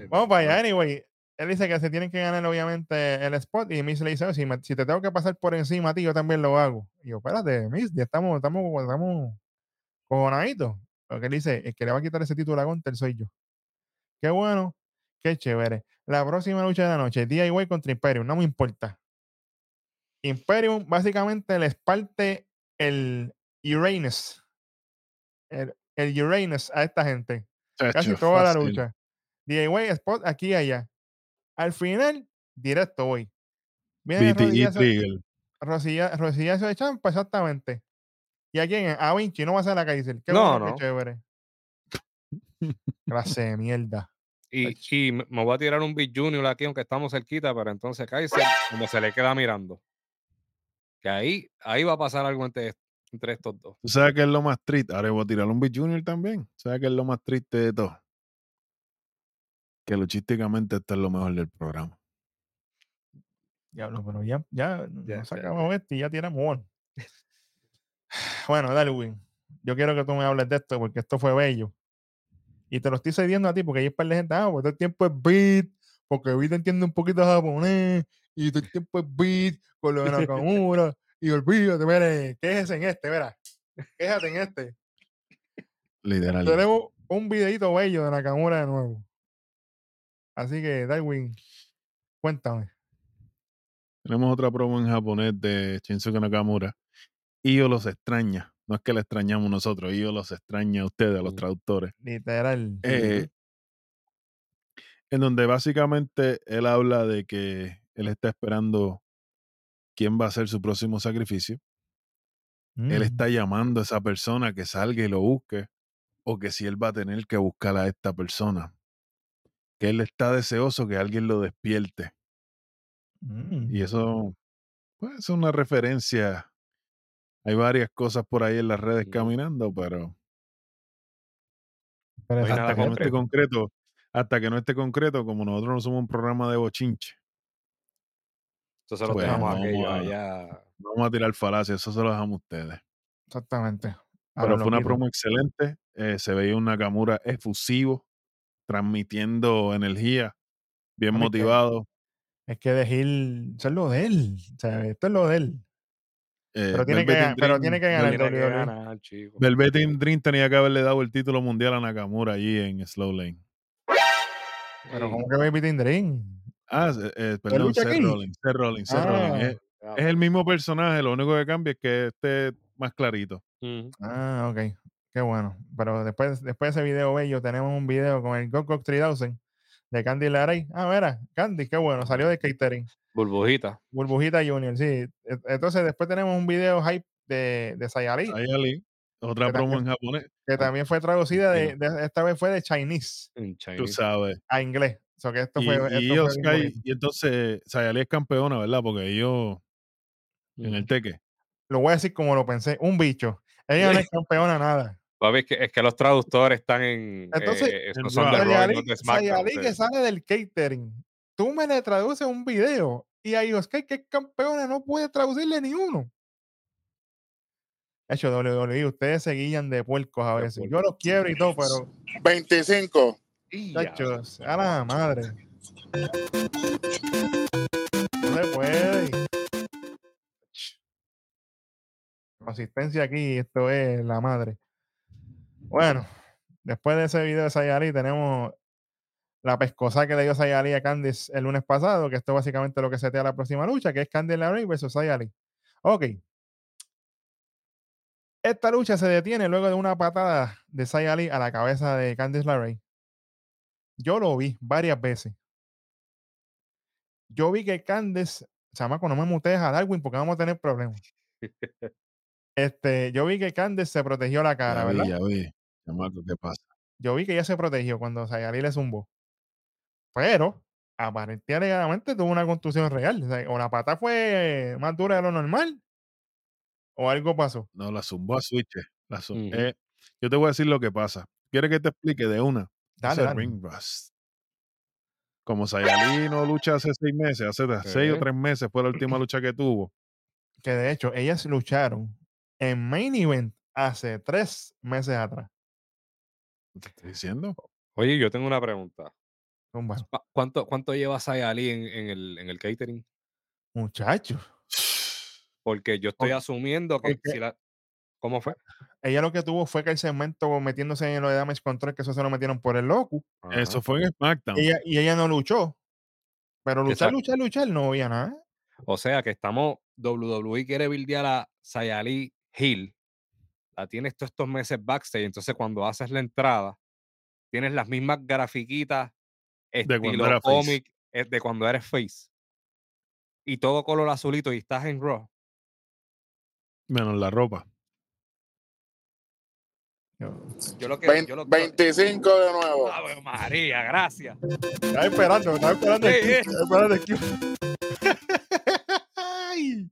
vamos para allá. Anyway, él dice que se tienen que ganar obviamente el spot y Miss le dice, si, si te tengo que pasar por encima a ti, yo también lo hago. Y yo, espérate, Miss, ya estamos, estamos, estamos cojonaditos. Lo que él dice, el que le va a quitar ese título a Gunter soy yo. Qué bueno, qué chévere. La próxima lucha de la noche, DIY contra Imperium, no me importa. Imperium básicamente les parte el Uranus. El, el Uranus a esta gente. Casi toda la lucha. DIY spot aquí y allá. Al final, directo voy. Viene rosillazo, rosillazo de champa, exactamente. ¿Y a quién es? A Vinci, no va a ser la Kaiser. Qué no, bueno, no. Qué chévere. Clase de mierda. Y, y me voy a tirar un Big Junior aquí, aunque estamos cerquita, pero entonces Kaiser, como se le queda mirando. Que ahí, ahí va a pasar algo entre, entre estos dos. ¿Tú sabes que es lo más triste? Ahora voy a tirar un Big Junior también. ¿Sabes que es lo más triste de todo? Que luchísticamente esto es lo mejor del programa. Diablo, pero ya, ya, Ya, nos ya, acabamos este y ya tiramos uno. Bueno, Darwin, yo quiero que tú me hables de esto porque esto fue bello. Y te lo estoy cediendo a ti porque hay un par de gente, ah, pues todo el tiempo es beat, porque beat entiende un poquito japonés, y todo el tiempo es beat con lo de Nakamura, y olvídate, mire, quéjese en este, verá, quéjate en este. Literal. Tenemos un videito bello de Nakamura de nuevo. Así que, Darwin, cuéntame. Tenemos otra promo en japonés de Shinsuke Nakamura. Io los extraña. No es que le extrañamos nosotros, Io los extraña a ustedes, a los traductores. Literal. Eh, en donde básicamente él habla de que él está esperando quién va a ser su próximo sacrificio. Él Mm, está llamando a esa persona que salga y lo busque, o que si él va a tener que buscar a esta persona. Que él está deseoso que alguien lo despierte. mm, Y eso, pues, es una referencia. Hay varias cosas por ahí en las redes caminando, pero No hasta que no esté concreto. hasta que no esté concreto, como nosotros no somos un programa de bochinche, Entonces lo Pues, dejamos a aquellos a- allá. no vamos a tirar falacias, eso se lo dejamos a ustedes. Exactamente. A Pero fue una promo excelente. eh, se veía un Nakamura efusivo, transmitiendo energía, bien Bueno, es que- motivado. Es que de Gil, eso es lo de él. O sea, esto es lo de él. Eh, Pero tiene, que, Velvet ga- pero Dream- tiene que ganar Tiene que ganar, chico. Velvet Dream tenía que haberle dado el título mundial a Nakamura allí en Slow Lane. Pero Ey, como que Baby Team Dream. Ah, eh, eh, perdón, Seth? Rollins, Seth Rollins, Seth Rollins. Ah. Es, el mismo personaje, lo único que cambia es que este más clarito. Ujú. Ah, ok. Qué bueno. Pero después, después de ese video bello, tenemos un video con el GoGo 3000 de Candy Laray. Ah, mira, Candy, qué bueno. Salió de catering. Burbujita. Burbujita Junior, sí. E- Entonces, después tenemos un video hype de, de Sayali, Ahí Ali, otra promo también- en japonés, que también fue traducida de, esta vez fue de Chinese En tú Chinese. sabes. a inglés. O sea, que esto Y, fue, y esto fue Sky- y entonces Sayali es campeona, ¿verdad? Porque ellos en el teque. Lo voy a decir como lo pensé. Un bicho. Ella no es campeona nada. Papi, es que, es que los traductores están en. Entonces, eh, en son y Sayali, no. Sayali que sale del catering. Tú me le traduces un video y a Iosuke, que es campeona, no puede traducirle ni uno. De hecho, WWE, ustedes se guían de puercos a veces. Yo los quiero y todo, pero, 25. Y ya. chachos, a la madre. No se puede. Consistencia aquí, esto es la madre. Bueno, después de ese video de Sayali, tenemos la pescosa que le dio Sayali a Candice el lunes pasado, que esto básicamente es lo que setea la próxima lucha, que es Candice LeRae versus Sayali. Ok. Esta lucha se detiene luego de una patada de Sayali a la cabeza de Candice LeRae. Yo lo vi varias veces. Yo vi que Candice, chamaco, no me mutees a Darwin porque vamos a tener problemas. Este, yo vi que Candice se protegió la cara, Ya ¿verdad? vi, ya vi. Chamaco, ¿qué pasa? Yo vi que ella se protegió cuando Sayali le zumbó. Pero, aparentemente tuvo una contusión real. O, sea, o la pata fue más dura de lo normal, o algo pasó. No, la zumbó a Switch. La zum- eh, yo te voy a decir lo que pasa. ¿Quieres que te explique de una? Dale, Ese dale. ring rust. Como Sayali no lucha hace seis meses, hace seis o tres meses fue la última lucha que tuvo. Que de hecho, ellas lucharon en main event hace tres meses atrás. ¿Te estoy diciendo? Oye, yo tengo una pregunta. Zumba. ¿Cu- ¿Cuánto, cuánto lleva Sayali en, en el, en el catering? Muchachos. Porque yo estoy asumiendo que si la. ¿Cómo fue? Ella lo que tuvo fue que el segmento metiéndose en lo de Damage Control, que eso se lo metieron por el loco. Eso Ajá. fue en SmackDown. Ella, y ella no luchó. Pero luchar, Exacto. luchar, luchar, no había nada. O sea que estamos. WWE quiere buildear a Sayali Hill. La tienes todos estos meses backstage. Entonces, cuando haces la entrada, tienes las mismas grafiquitas estilo cómic eh, de cuando eres face. Y todo color azulito y estás en Raw. Menos la ropa. Yo lo que. Yo lo, 25 de nuevo. Ave María, gracias. Estaba esperando, estaba esperando. el Sí, clip, sí. estaba esperando. Ay.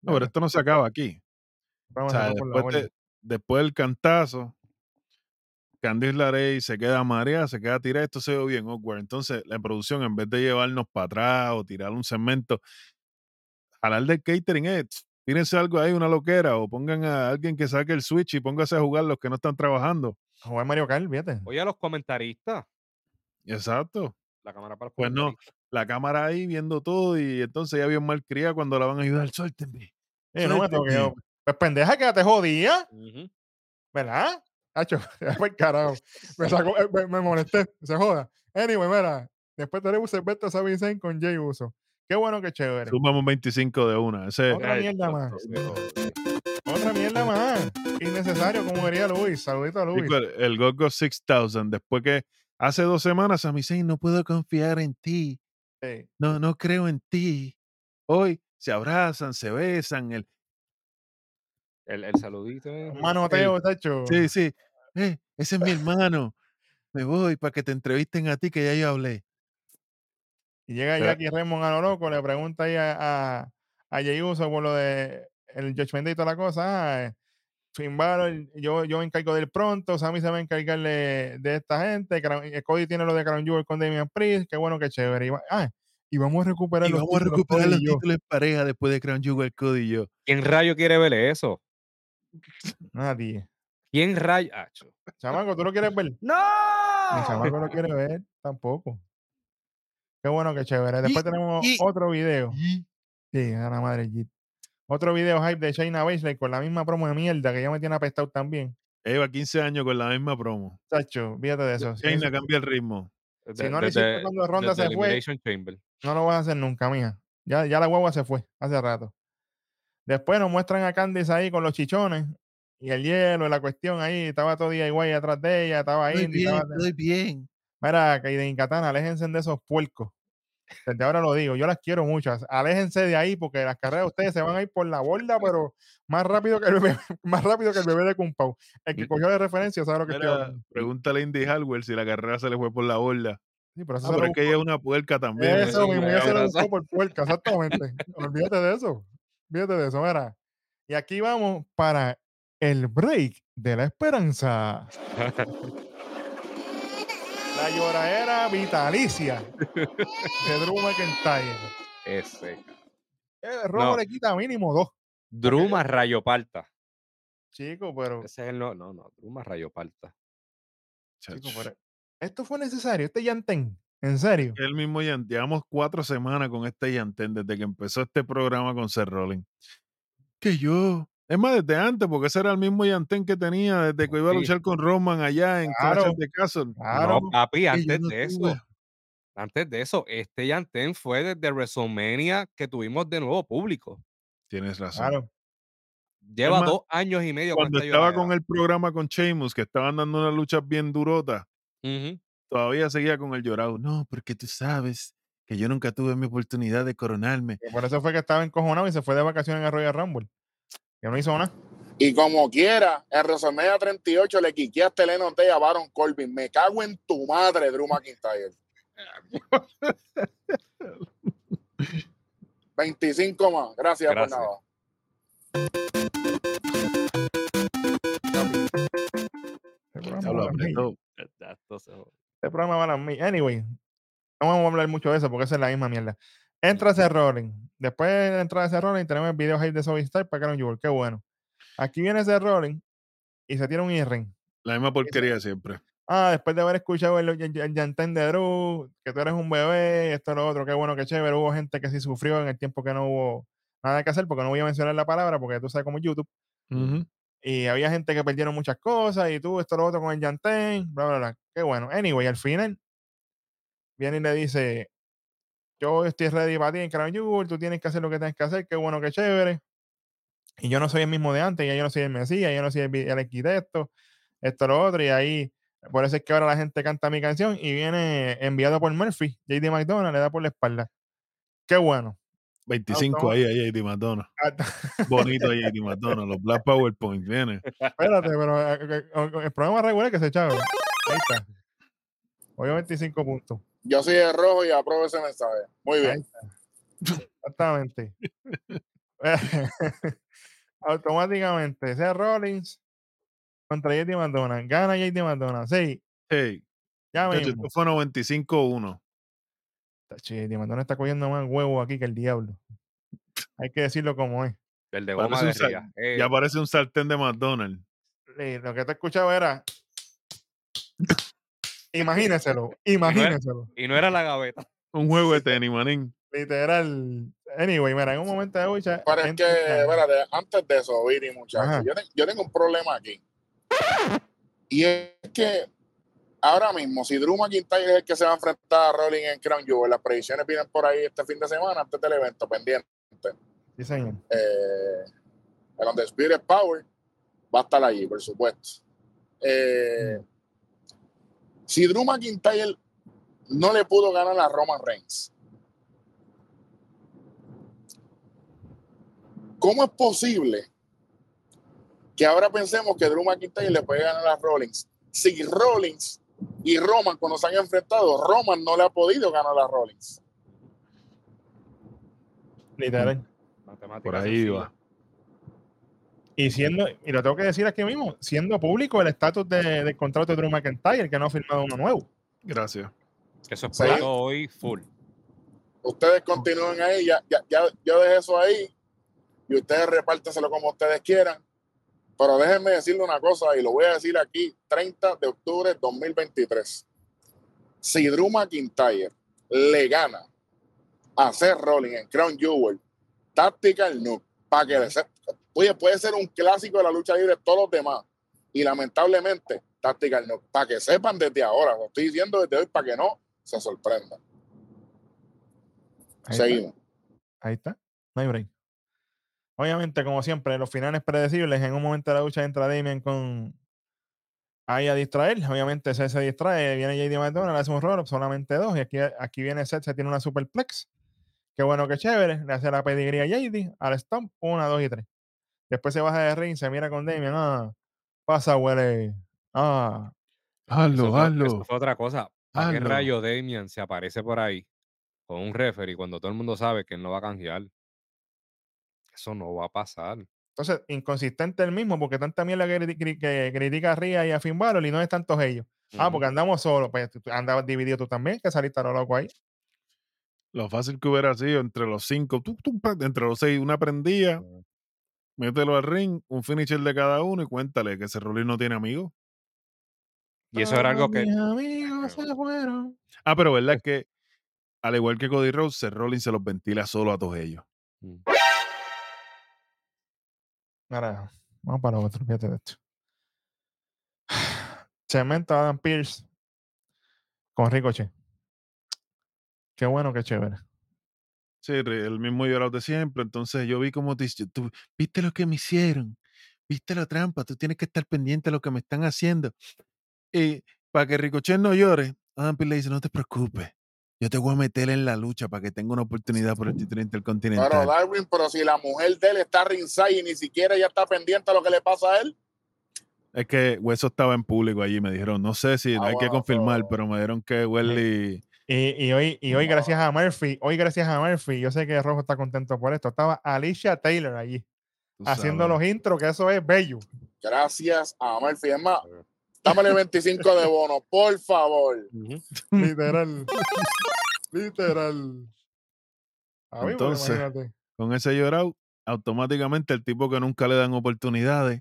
No, pero esto no se acaba aquí. O Vamos sea, a por la después, de- después del cantazo, Candice Larey se queda mareada, se queda tirada. Esto se ve bien awkward. Entonces, la producción, en vez de llevarnos para atrás o tirar un segmento, jalar del catering es, "Tss, tírense algo ahí, una loquera, o pongan a alguien que saque el switch y póngase a jugar los que no están trabajando. Jugar Mario Kart, fíjate. Oye, a los comentaristas. Exacto. La cámara para los Pues no, la cámara ahí viendo todo y entonces ya bien mal criada cuando la van a ayudar. Suéltenme. Eh, no me suéltenme". toqueo. Pues pendeja, quédate jodida, Ujú. ¿verdad? Hacho, fue el carajo. Me, sacó, eh, me, me molesté, se joda. Anyway, mira, después tenemos Silvestre Savincent con Jay Uso. Qué bueno, qué chévere. Sumamos 25 de una. Ese, Otra Ay, mierda más. Otra mierda más. Innecesario, como diría Luis. Saludito a Luis. El, el Gogo 6000, después que hace dos semanas Sami Zayn no puedo confiar en ti, Sí. no, no creo en ti. Hoy se abrazan, se besan, el, El, el saludito. Un manoteo, tacho. sí, sí, eh, ese es mi hermano, me voy para que te entrevisten a ti que ya yo hablé. Y llega Jackie Raymond a lo loco, le pregunta ahí a, a, a Uso por lo de el Judgment Day y toda la cosa. Ah, eh, Finn Balor, yo, yo me encargo del pronto, Sammy se va a encargar de, de esta gente, eh, Cody tiene lo de Crown Jewel con Damian Priest, qué bueno, qué chévere. Y, va- ah, y vamos a recuperar Y los vamos a títulos, recuperar Cody los títulos en pareja después de Crown Jewel, Cody y yo. ¿Quién rayo quiere ver eso? Nadie. ¿Quién rayo? Acho. Chamaco, ¿tú lo quieres ver? ¡No! Mi chamaco lo quiere ver tampoco. Qué bueno, qué chévere. Después tenemos y- otro video. Y- Sí, a la madre Jeep. Otro video hype de Shayna Baszler con la misma promo de mierda que ya me tiene apestado también. Lleva 15 años con la misma promo. Chacho, fíjate de eso. Eso- cambia el ritmo. Si no lo hiciste cuando Ronda se fue, Chamber. no lo vas a hacer nunca, mía. Ya, ya la guagua se fue hace rato. Después nos muestran a Candice ahí con los chichones y el hielo y la cuestión ahí. Estaba todo DIY atrás de ella, estaba ahí. Estoy bien, estoy bien. Mira, Kaiden y Katana, aléjense de esos puercos. Desde ahora lo digo, yo las quiero muchas. Aléjense de ahí porque las carreras de ustedes se van a ir por la borda, pero más rápido que el bebé, más rápido que el bebé de Kumpau. El que cogió de referencia sabe lo que estoy Mira, hablando. pregúntale a Indy Hardware si la carrera se le fue por la borda. Sí, pero eso Ah, pero es que ella es una puerca también. Eso mismo, güey, ya se lo buscó por puerca, exactamente. Olvídate de eso. Olvídate de eso, mira. Y aquí vamos para el break de la esperanza. La lloradera vitalicia de Drew McIntyre. Ese. El rojo No. le quita mínimo dos. Druma Rayo Palta. Chico, pero, Ese es el no, no, no, Druma Rayo Palta. chico, pero esto fue necesario, este llantén, en serio. El mismo llevamos cuatro semanas con este Yantén desde que empezó este programa con Seth Rollins. Que yo. Es más, desde antes, porque ese era el mismo Yantén que tenía desde que iba a luchar con Roman allá en Clash Claro. of the Castle. Claro, No, papi, antes no de eso. Antes de eso, este Yantén fue desde WrestleMania que tuvimos de nuevo público. Tienes razón. claro. Lleva más, dos años y medio Cuando esta estaba con el programa con Sheamus, que estaban dando unas luchas bien durotas, Ujú. Todavía seguía con el llorado. No, porque tú sabes que yo nunca tuve mi oportunidad de coronarme. Por eso fue que estaba encojonado y se fue de vacaciones en el Royal Rumble. Que no hizo nada. Y como quiera, en WrestleMania 38 le quiqueaste el T a Baron Corbin. Me cago en tu madre, Drew McIntyre. 25 más. Gracias, Gracias. por nada. Este Este programa va a mil. Anyway, no vamos a hablar mucho de eso porque esa es la misma mierda. Entra ese Rollins. Después de entrar ese Rollins, tenemos el video hype de Zoe Stark para Karen Jewel. Qué bueno. Aquí viene ese Rollins y se tira un irring. La misma porquería siempre. Ah, después de haber escuchado el, el, el llantén de Drew, que tú eres un bebé, esto, lo otro, qué bueno, qué chévere. Hubo gente que sí sufrió en el tiempo que no hubo nada que hacer, porque no voy a mencionar la palabra, porque tú sabes cómo es YouTube. Ujú. Y había gente que perdieron muchas cosas, y tú, esto, lo otro con el llantén, bla, bla, bla. Qué bueno. Anyway, al final, viene y le dice: Yo estoy ready para ti en Crown tú tienes que hacer lo que tienes que hacer, qué bueno, qué chévere. Y yo no soy el mismo de antes, ya yo no soy el Mesías, yo no soy el, el arquitecto, esto, lo otro, y ahí, por eso es que ahora la gente canta mi canción y viene enviado por Murphy, JD McDonald, le da por la espalda. Qué bueno. 25 ahí, ahí, JD Madonna. Bonito ahí, JD Madonna. Los Black PowerPoint, viene. Espérate, pero eh, eh, eh, el programa regular que se echaba. Ahí está. Hoy 25 puntos. Yo soy de rojo y apruebo ese mensaje. Muy bien. Exactamente. Automáticamente, ese Rollins contra JD Madonna. Gana JD Madonna. Sí. Hey. Ya mismo. Esto fue 95-1. JD Madonna está cogiendo más huevo aquí que el diablo. Hay que decirlo como es. El de goma de Ya eh. parece un sartén de McDonald's. lo que te escuchaba era. Imagíneselo, imagíneselo. Y no, era, la gaveta. Un juego de tenis, manín. Literal. Anyway, mira, en un momento de lucha. Pero es que, espérate, antes de eso, Viri, muchachos, yo, yo, tengo un problema aquí. Y es que ahora mismo, si Drew McIntyre es el que se va a enfrentar a Rolling en Crown Jewel, las predicciones vienen por ahí este fin de semana, antes del evento, pendiente. Sí, señor. Eh, el Spirit Power va a estar allí, por supuesto. Eh. Si Drew McIntyre no le pudo ganar a Roman Reigns, ¿cómo es posible que ahora pensemos que Drew McIntyre le puede ganar a Rollins? Si Rollins y Roman, cuando se han enfrentado, Roman no le ha podido ganar a Rollins. Literal. Por ahí va. Y siendo, y lo tengo que decir aquí mismo, siendo público el estatus de, del contrato de Drew McIntyre, que no ha firmado uno nuevo. Gracias. Eso es hoy full. Ustedes continúen ahí, ya, ya, ya, yo dejé eso ahí y ustedes repártenselo como ustedes quieran. Pero déjenme decirle una cosa y lo voy a decir aquí, 30 de octubre de 2023. Si Drew McIntyre le gana a Seth Rollins en Crown Jewel, Tactical no, para que le Oye, puede ser un clásico de la lucha libre de todos los demás. Y lamentablemente, Tactical no. Para que sepan desde ahora, lo estoy diciendo desde hoy para que no se sorprendan. Seguimos. Ahí está. No hay break. Obviamente, como siempre, los finales predecibles. En un momento de la lucha entra Damien con ahí a distraer. Obviamente, Seth se distrae. Viene JD McDonald, le hace un roll solamente dos. Y aquí, aquí viene Seth, se tiene una superplex. Qué bueno, qué chévere. Le hace la pedigría a JD, al stomp, una, dos y tres. Después se baja de ring, se mira con Damian. Ah, pasa, huele. Ah. Hazlo, hazlo. Eso fue otra cosa. ¿Para qué rayo Damian se aparece por ahí con un referee cuando todo el mundo sabe que él no va a canjear? Eso no va a pasar. Entonces, inconsistente el mismo, porque tanta mierda que, que, critica a Ria y a Finn Balor y no es tantos ellos. Ah, porque andamos solos. Pues andabas dividido tú también, que saliste a lo loco ahí. Lo fácil que hubiera sido entre los cinco, tú, entre los seis, una prendía, mételo al ring, un finisher de cada uno y cuéntale que ese Rollins no tiene amigos. Y eso era algo que. Ah, pero verdad que, al igual que Cody Rhodes, Seth Rollins se los ventila solo a todos ellos. Mm. Ahora, vamos para otro, fíjate de esto. Cemento Adam Pierce con Ricochet. Qué bueno, qué chévere. Sí, el mismo llorado de siempre. Entonces yo vi como tú, viste lo que me hicieron, viste la trampa, tú tienes que estar pendiente de lo que me están haciendo. Y para que Ricochet no llore, Adam Pearce le dice, no te preocupes, yo te voy a meter en la lucha para que tenga una oportunidad por el título intercontinental. Pero Darwin, pero si la mujer de él está ringside y ni siquiera ya está pendiente de lo que le pasa a él. Es que Hueso estaba en público allí, me dijeron, no sé si ah, hay que confirmar, pero me dijeron que Welly y, hoy, y hoy, gracias a Murphy, hoy, gracias a Murphy, yo sé que Rojo está contento por esto. Estaba Alicia Taylor allí haciendo los intros, que eso es bello. Gracias a Murphy. Es más, dámele 25 de bono, por favor. Literal. Literal. Entonces, con ese llorado, automáticamente el tipo que nunca le dan oportunidades,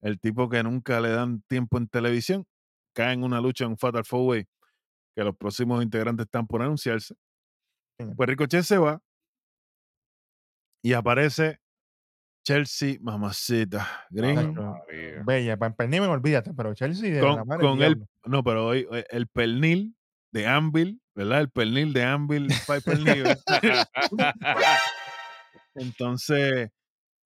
el tipo que nunca le dan tiempo en televisión, cae en una lucha en Fatal Four Way que los próximos integrantes están por anunciarse. Pues Ricochet se va y aparece Chelsea Mamacita Green. Bella, para pernil olvídate, pero Chelsea de con, la con el, no, pero hoy eh, el pernil de Anvil, ¿verdad? El pernil de Anvil Piper Entonces,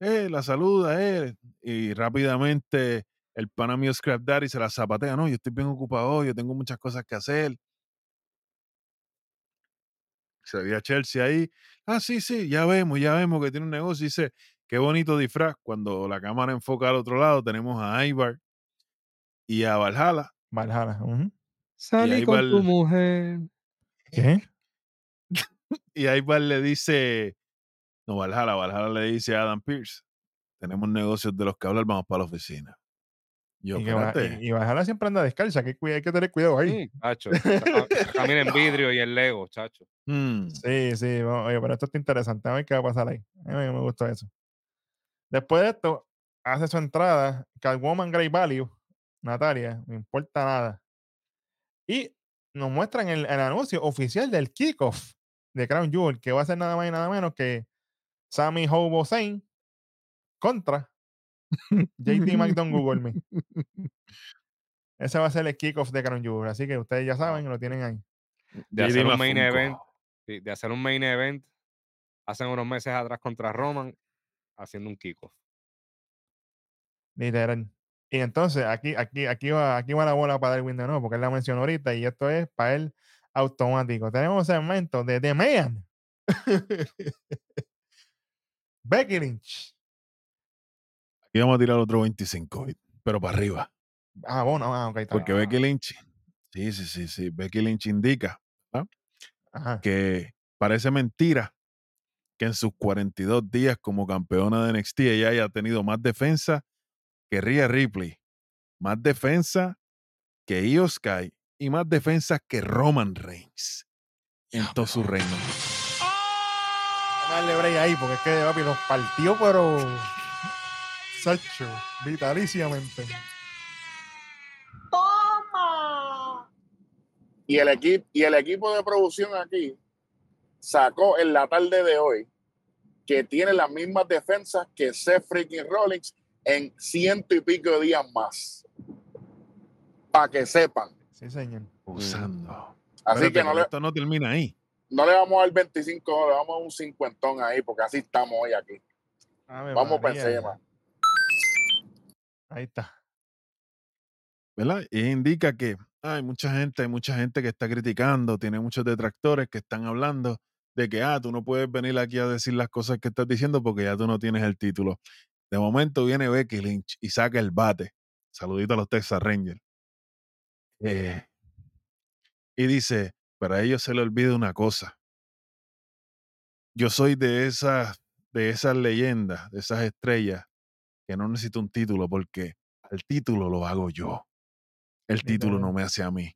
eh, la saluda él y rápidamente el pana mío Scrap Daddy se la zapatea. No, yo estoy bien ocupado, yo tengo muchas cosas que hacer. Se veía Chelsea ahí. Ah, sí, sí, ya vemos, ya vemos que tiene un negocio. dice, qué bonito disfraz. Cuando la cámara enfoca al otro lado, tenemos a Ivar y a Valhalla. Valhalla. Salí con tu mujer. ¿Qué? y Ivar le dice, no, Valhalla, Valhalla le dice a Adam Pierce, tenemos negocios de los que hablar, vamos para la oficina. Yo, y, y, Valhalla siempre anda descalza, que hay que tener cuidado ahí. Mm, chacho, camina en vidrio y el Lego, chacho. Mm. Sí, sí, oye, pero esto está interesante, a ver qué va a pasar ahí. A mí me gustó eso. Después de esto, hace su entrada, Catwoman Great Value, Natalia, no importa nada. Y nos muestran el, el anuncio oficial del kickoff de Crown Jewel, que va a ser nada más y nada menos que Sammy Hobo Zane contra JT McDon Google Me. Ese va a ser el kickoff de Crown Jewel, así que ustedes ya saben, lo tienen ahí. De hacer un main event, de hacer un main event, hacen unos meses atrás contra Roman, haciendo un kickoff. Literal. Y entonces aquí, aquí, aquí va, aquí va la bola para Darwin de nuevo, porque él la mencionó ahorita y esto es para él automático. Tenemos el segmento de The Man. Becky Lynch. Aquí vamos a tirar otro 25, pero para arriba. Ah, bueno, ah, okay, Porque Becky Lynch, sí, sí, sí, sí, Becky Lynch indica que parece mentira que en sus 42 días como campeona de NXT ella haya tenido más defensa que Rhea Ripley, más defensa que Io Sky y más defensa que Roman Reigns en todo su reino. Darle break ahí, porque es que papi los partió, pero. Sacho, vitalísimamente. ¡Toma! Y el, equipo, y el equipo de producción aquí sacó en la tarde de hoy que tiene las mismas defensas que Seth freaking Rollins en ciento y pico de días más. Para que sepan. Sí, señor. Usando. Así que no esto no termina ahí. No le vamos a dar 25, le vamos a un cincuentón ahí, porque así estamos hoy aquí. vamos para encima. Ahí está. ¿Verdad? Y indica que hay mucha gente, hay mucha gente que está criticando, tiene muchos detractores que están hablando de que, ah, tú no puedes venir aquí a decir las cosas que estás diciendo porque ya tú no tienes el título. De momento viene Becky Lynch y saca el bate. Saludito a los Texas Rangers. Eh, y dice, pero a ellos se le olvida una cosa. Yo soy de esas, de esas leyendas, de esas estrellas, que no necesito un título porque el título lo hago yo. El título no me hace a mí.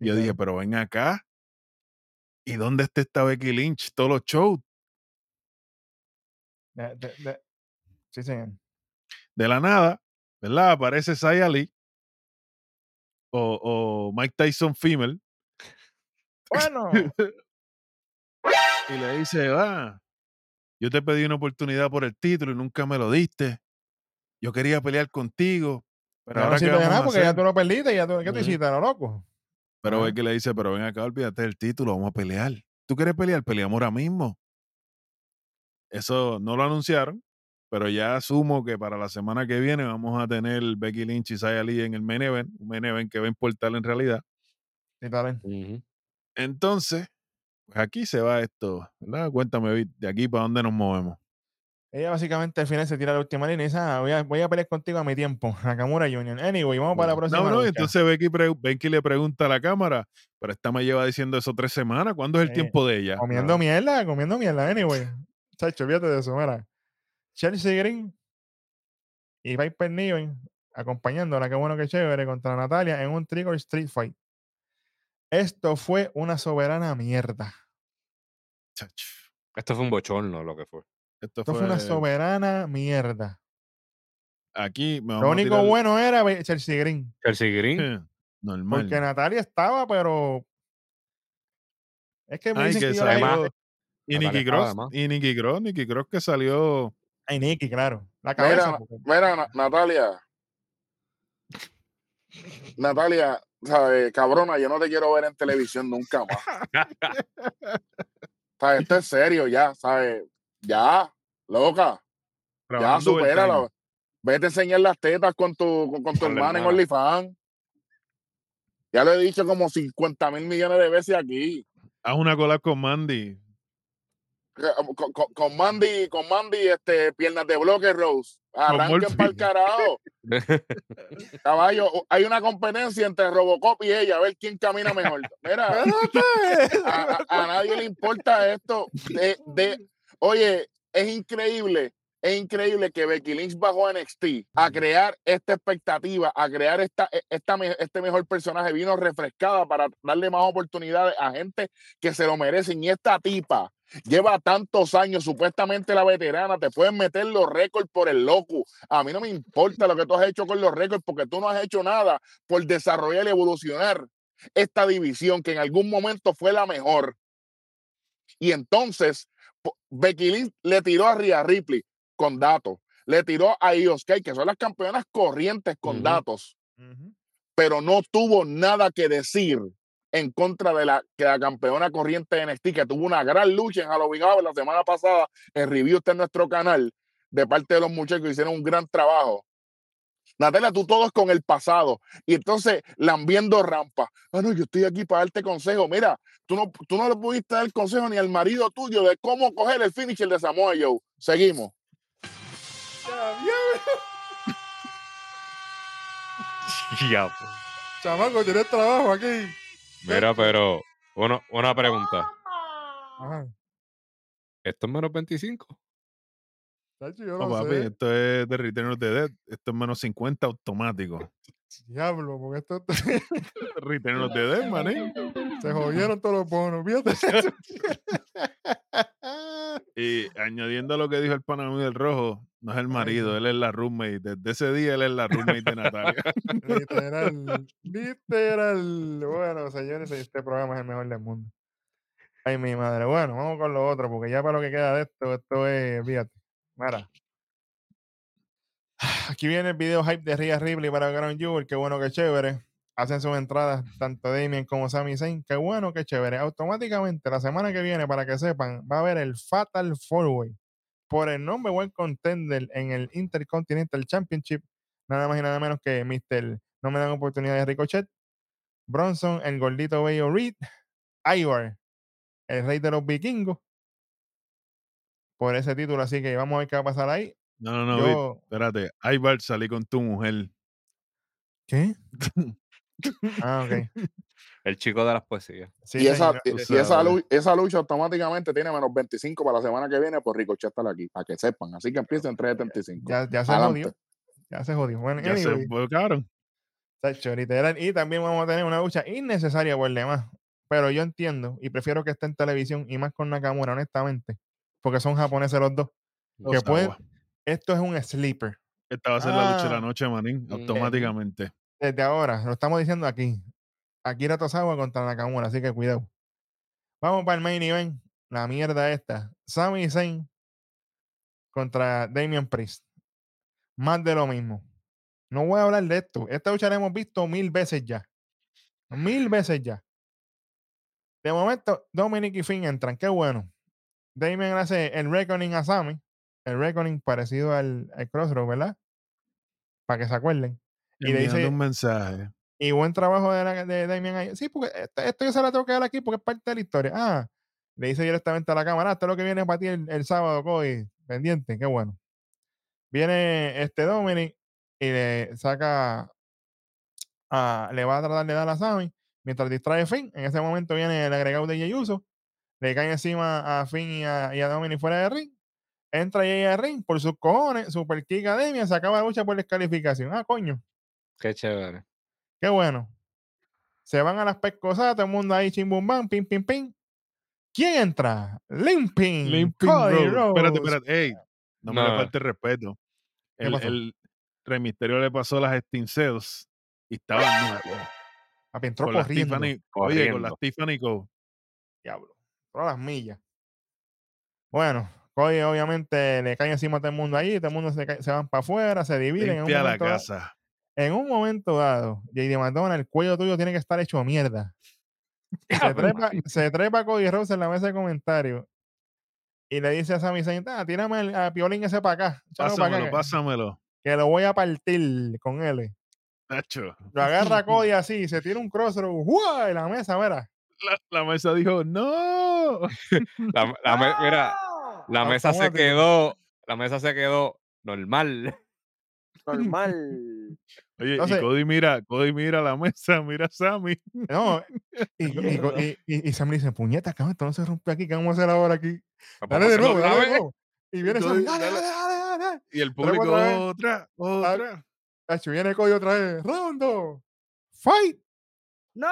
Yo dije, pero ven acá. ¿Y dónde está esta Becky Lynch? Todos los shows. sí, señor. De la nada, ¿verdad? Aparece Saya Lee o, o Mike Tyson Female bueno. y le dice, ah, yo te pedí una oportunidad por el título y nunca me lo diste. Yo quería pelear contigo. Pero ahora no nada porque ya tú lo perdiste y ya tú, ¿qué te hiciste, lo loco? Pero ve que le dice, pero ven acá, olvídate del título, vamos a pelear. ¿Tú quieres pelear? Peleamos ahora mismo. Eso no lo anunciaron, pero ya asumo que para la semana que viene vamos a tener Becky Lynch y Saya Lee en el main event, un main event que va a importar en realidad. Sí, uh entonces, pues aquí se va esto, ¿verdad? Cuéntame, de aquí para dónde nos movemos. Ella básicamente al final se tira la última línea y dice, ah, voy, a, voy a pelear contigo a mi tiempo, Nakamura Union. Anyway, vamos para la próxima. No, no, entonces Becky, Becky, le pregunta a la cámara, pero esta me lleva diciendo eso tres semanas, ¿cuándo es el tiempo de ella? Comiendo mierda, comiendo mierda, anyway. Chacho, fíjate de eso, mira. Chelsea Green y Viper Niven acompañándola, qué bueno que chévere, contra Natalia en un Trigger Street Fight. Esto fue una soberana mierda. Esto fue un bochorno lo que fue. Esto, fue, una soberana mierda. Aquí Lo único bueno era Chelsea Green. Chelsea Green. Normal. Porque Natalia estaba, pero. Es que me dicen que, salió... Y Nicky Cross. Y Nicky Cross, Nicky Cross que salió. Ay, Nicky, claro. La cabeza. mira Natalia. Natalia, ¿sabes? Cabrona, yo no te quiero ver en televisión nunca más. ¿Sabes? Esto es serio ya, ¿sabes? Ya, loca. ya, supéralo. Vete a enseñar las tetas con tu, con, tu hermana en OnlyFans. Ya lo he dicho como 50 mil millones de veces aquí. Haz una cola con Mandy. Con, con, con Mandy, con Mandy, este, piernas de bloque, Rose. Arranquen para el carajo. Caballo, hay una competencia entre Robocop y ella, a ver quién camina mejor. Mira, a, a nadie le importa esto. De, de, oye, es increíble es increíble que Becky Lynch bajó a NXT a crear esta expectativa, a crear esta, e, este mejor personaje. Vino refrescada para darle más oportunidades a gente que se lo merecen. Y esta tipa lleva tantos años, supuestamente la veterana, te pueden meter los récords por el loco. A mí no me importa lo que tú has hecho con los récords porque tú no has hecho nada por desarrollar y evolucionar esta división que en algún momento fue la mejor. Y entonces Becky Lynch le tiró a Rhea Ripley con datos. Le tiró a Ioskay, que son las campeonas corrientes con datos, pero no tuvo nada que decir en contra de la, que la campeona corriente de NXT, que tuvo una gran lucha en Halloween la semana pasada, en review está en nuestro canal, de parte de los muchachos que hicieron un gran trabajo. Natalia, tú todo es con el pasado. Y entonces, lambiendo rampa. Bueno, yo estoy aquí para darte consejo. Mira, tú no, tú no le pudiste dar consejo ni al marido tuyo de cómo coger el finisher de Samoa Joe. Seguimos. Ya, pues. Chamaco, tienes trabajo aquí. Mira, pero una, una pregunta. ¿Esto es menos 25? No, papi, esto es de Return of the Dead. Esto es menos 50 automático. Diablo, porque esto. Return of the Dead, mané. Se jodieron todos los bonos, fíjate. y añadiendo a lo que dijo el panamí del rojo, no es el marido, él es la roommate. Desde ese día él es la roommate de Natalia. literal, literal. Bueno, señores, este programa es el mejor del mundo. Ay, mi madre. Bueno, vamos con lo otro, porque ya para lo que queda de esto, esto es, fíjate. Mira. Aquí viene el video hype de Rhea Ripley para Ground Jewel. Qué bueno, qué chévere. Hacen sus entradas tanto Damien como Sami Zayn. Qué bueno, qué chévere. Automáticamente, la semana que viene, para que sepan, va a haber el Fatal Four Way por el nombre buen contender en el Intercontinental Championship. Nada más y nada menos que Mr. No me dan oportunidad de Ricochet. Bronson, el gordito bello Reed. Ivar, el rey de los vikingos por ese título. Así que vamos a ver qué va a pasar ahí. No, no, no, Yo... espérate. Ivar salí con tu mujer. ¿Qué? ah, ok. El chico de las poesías. y esa, esa, lucha, automáticamente tiene menos 25 para la semana que viene por Ricochet estar aquí, para que sepan. Así que empieza en 375. Ya, ya se jodió. Ya se jodió. Bueno, ya se buscaron. Y también vamos a tener una lucha innecesaria por el demás. Pero yo entiendo y prefiero que esté en televisión y más con Nakamura, honestamente porque son japoneses los dos. que pueden, esto es un sleeper. Esta va a ser la lucha de la ah, noche, manín, automáticamente. Desde ahora, lo estamos diciendo aquí. Akira Tosawa contra Nakamura, así que cuidado. Vamos para el main event. La mierda esta. Sami Zayn contra Damian Priest. Más de lo mismo. No voy a hablar de esto. Esta lucha la hemos visto mil veces ya. Mil veces ya. De momento, Dominic y Finn entran. Qué bueno. Damien hace el Reckoning a Sammy, el Reckoning parecido al, al Crossroad, ¿verdad? Para que se acuerden. Y le dice un mensaje. Y buen trabajo de, de Damien ahí. Sí, porque esto, yo se la tengo que dar aquí porque es parte de la historia. Ah, le dice directamente a la cámara, ah, esto es lo que viene para ti el, sábado, Cody. Pendiente, qué bueno. Viene este Dominic y le saca, a, le va a tratar de dar a Sammy mientras distrae Finn. En ese momento viene el agregado de Jey Uso le cae encima a Finn y a, y a Dominic fuera de ring. Entra ahí a ring por sus cojones, Super Kick Academia, se acaba la lucha por descalificación. Ah, coño. Qué chévere. Qué bueno. Se van a las pescosas, todo el mundo ahí, chimbum bam, pim, pim, pim. ¿Quién entra? Limping. Limping Espérate, espérate. Ey, no, me le falte respeto. El, el Remisterio le pasó las Stinceos y estaba en entró con corriendo. Oye, con la Tiffany Co. Diablo todas las millas. Bueno, Cody obviamente le cae encima a todo el mundo ahí, todo el mundo se, se van para afuera, se dividen. en un, la casa. Dado, en un momento dado, JD McDonald, el cuello tuyo tiene que estar hecho mierda. Se trepa, se trepa Cody Rose en la mesa de comentarios y le dice a Sami Zayn, ah, tírame a Piolín ese para acá. Pásamelo, pásamelo. Que lo voy a partir con él. Nacho. Lo agarra Cody así, se tira un crossroad, ¡Uah! en la mesa, mira. La, mesa dijo, no. La, Mira, la mesa se quedó, la mesa se quedó normal. Normal. Oye, y Cody mira, Cody mira la mesa, mira a Sammy. No, y, y, y, y, Sammy dice, puñeta, cabrón, esto no se rompe aquí, ¿qué vamos a hacer ahora aquí? Dale de nuevo, dale de nuevo. Y viene Sammy, dale, dale, dale, Y el público, otra, otra. Viene Cody otra vez, rondo, fight. ¡No!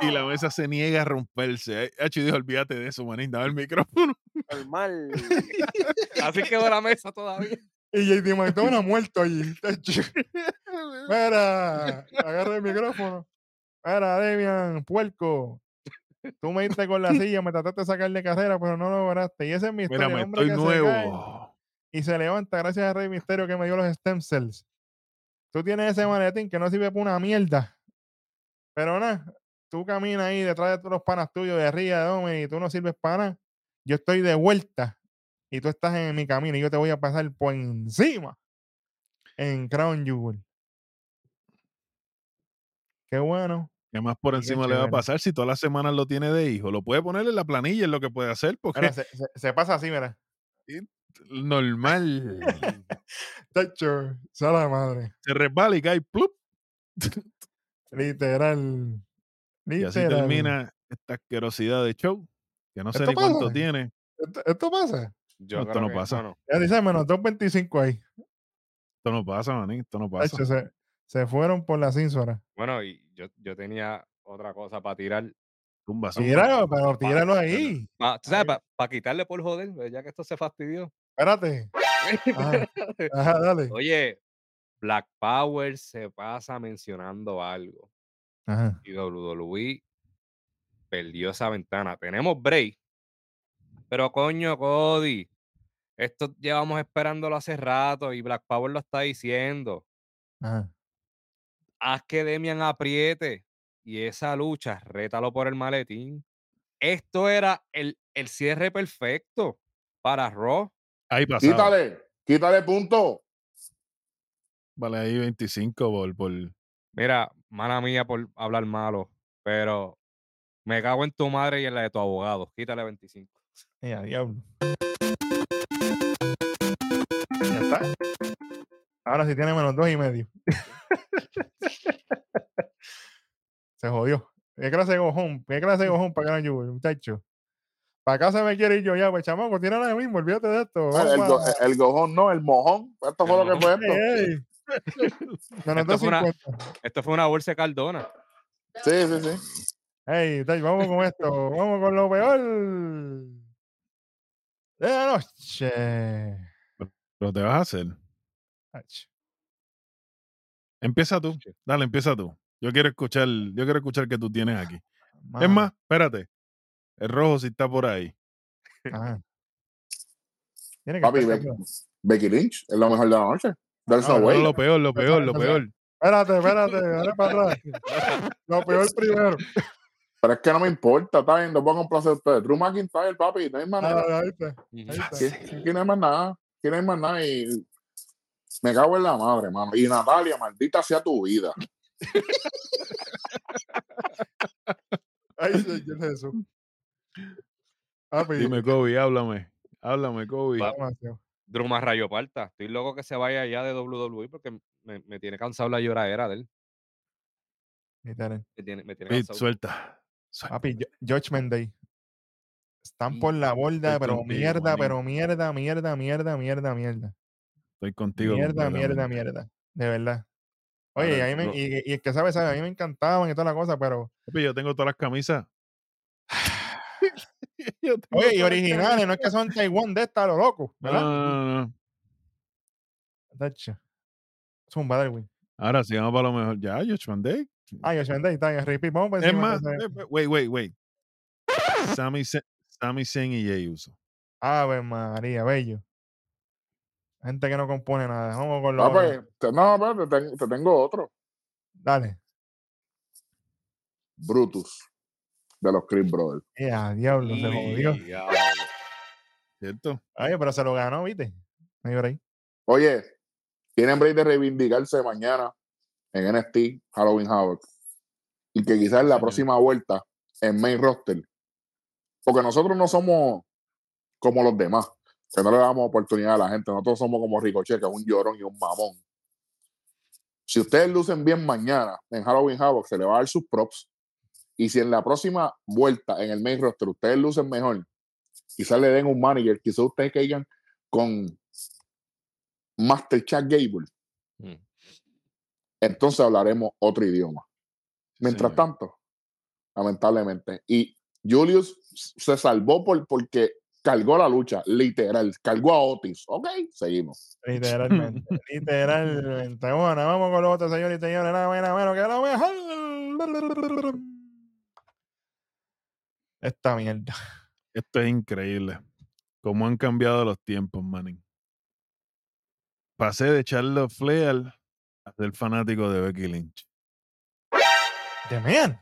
Y la mesa se niega a romperse. Hacho dijo, olvídate de eso, manín, dame el micrófono. Normal. Así quedó la mesa todavía. Y JD McDonald ha muerto allí. Mira, agarra el micrófono. Mira, Demian, puerco. Tú me diste con la silla, me trataste de sacar de carrera, pero no lo lograste. Y ese es mi historia. Mira, hombre estoy nuevo. y se levanta gracias a Rey Misterio que me dio los stem cells. Tú tienes ese maletín que no sirve para una mierda. Pero nada, tú caminas ahí detrás de todos los panas tuyos de arriba de Domi y tú no sirves para nada. Yo estoy de vuelta y tú estás en mi camino y yo te voy a pasar por encima en Crown Jewel. Qué bueno. ¿Qué más por encima le va a pasar si todas las semanas lo tiene de hijo? Lo puede poner en la planilla, es lo que puede hacer. Porque... se, pasa así, mira. Normal. Tacho, la madre. Se resbala y cae, plup. Literal. Y así termina esta asquerosidad de show, que no sé ni cuánto tiene. ¿Esto, pasa? Yo esto no pasa. Ya dice menos 2.25 ahí. Esto no pasa, manín, esto no pasa. se, se, fueron por la cínsora. Bueno, y yo, yo tenía otra cosa para tirar. Tumba, Tíralo, pero tíralo ahí. Para quitarle por joder, ya que esto se fastidió. Espérate. Ajá, dale. Oye, Black Power se pasa mencionando algo. Ajá. Y WWE perdió esa ventana. Tenemos break. Pero coño, Cody, esto llevamos esperándolo hace rato y Black Power lo está diciendo. Haz que Demian apriete y esa lucha, rétalo por el maletín. Esto era el, el cierre perfecto para Raw. Ahí Quítale, quítale punto. Vale, ahí 25 por, por. Mira, mala mía por hablar malo, pero me cago en tu madre y en la de tu abogado. Quítale 25. Ya, diablo. Ya está. Ahora sí tiene menos dos y medio. se jodió. ¿Qué clase de gojón? ¿Qué clase de gojón para ganar yo, muchacho? Para acá se me quiere ir yo ya, pues chamaco, tírala de mismo, olvídate de esto. el, el, gojón no, el mojón. Esto fue lo que fue esto. Esto, fue una, esto fue una bolsa de cardona. Sí, sí, sí. Hey, vamos con esto. Vamos con lo peor de la noche. Pero te vas a hacer. Empieza tú. Dale, empieza tú. Yo quiero escuchar, yo quiero escuchar que tú tienes aquí. Es más, espérate. El rojo si está por ahí. Papi, Becky, Lynch es lo mejor de la noche. There's no, no, lo peor, lo peor, lo peor. Espérate, espérate, dale para atrás. lo peor primero. Pero es que no me importa, está bien, no puedo complacer a ustedes. Drew McIntyre, papi, no hay más nada. Ah, ahí está, Aquí, no hay más nada. Aquí no hay más nada. Y me cago en la madre, mano. Y Natalia, maldita sea tu vida. Ay, Señor Jesús. Dime, Kobe, háblame. Háblame, Kobe. Drew más rayo parta. Estoy loco que se vaya ya de WWE porque me, me tiene cansado la lloradera de él. Me tiene, me tiene suelta. Papi, Judgment Day. Están por la borda, pero mierda, pero mierda, mierda, mierda, mierda, mierda. Estoy contigo. Mierda, mierda, mierda. De verdad. Oye, y, es que sabe, sabe, a mí me encantaban y toda la cosa, pero. Papi, yo tengo todas las camisas. Oye, y originales, no es que son Taiwán de esta, lo loco, ¿verdad? No, Es un Darwin. Ahora sí, vamos para lo mejor. Ya, Judgment Day. Ah, yo Day está en repeat. Vamos Es más, eh, wait, wait, wait. Sammy, Sammy Zayn y Jey Uso. Ave María, bello. Gente que no compone nada. Vamos con lo no, pues, no, te, te, tengo otro. Dale. Brutus, de los Creed Brothers. Ya, diablo, se jodió. ¿Cierto? Oye, pero se lo ganó, ¿viste? Ahí. Oye, tienen break de reivindicarse mañana en NXT Halloween Havoc. Y que quizás en la próxima vuelta en main roster. Porque nosotros no somos como los demás, que no le damos oportunidad a la gente. Nosotros somos como Ricochet, que es un llorón y un mamón. Si ustedes lucen bien mañana en Halloween Havoc, se le va a dar sus props. Y si en la próxima vuelta en el main roster ustedes lucen mejor, quizás le den un manager, quizás ustedes caigan con Master Chat Gable. Mm. Entonces hablaremos otro idioma. Mientras tanto, lamentablemente. Y Julius se salvó por, porque cargó la lucha, literal. Cargó a Otis. Ok, seguimos. Literalmente. literalmente. Bueno, vamos con los otros señores y señores. Nada menos, menos que lo mejor. Esta mierda. Esto es increíble. Cómo han cambiado los tiempos, Manning. Pasé de Charlotte Flair a ser fanático de Becky Lynch. De man.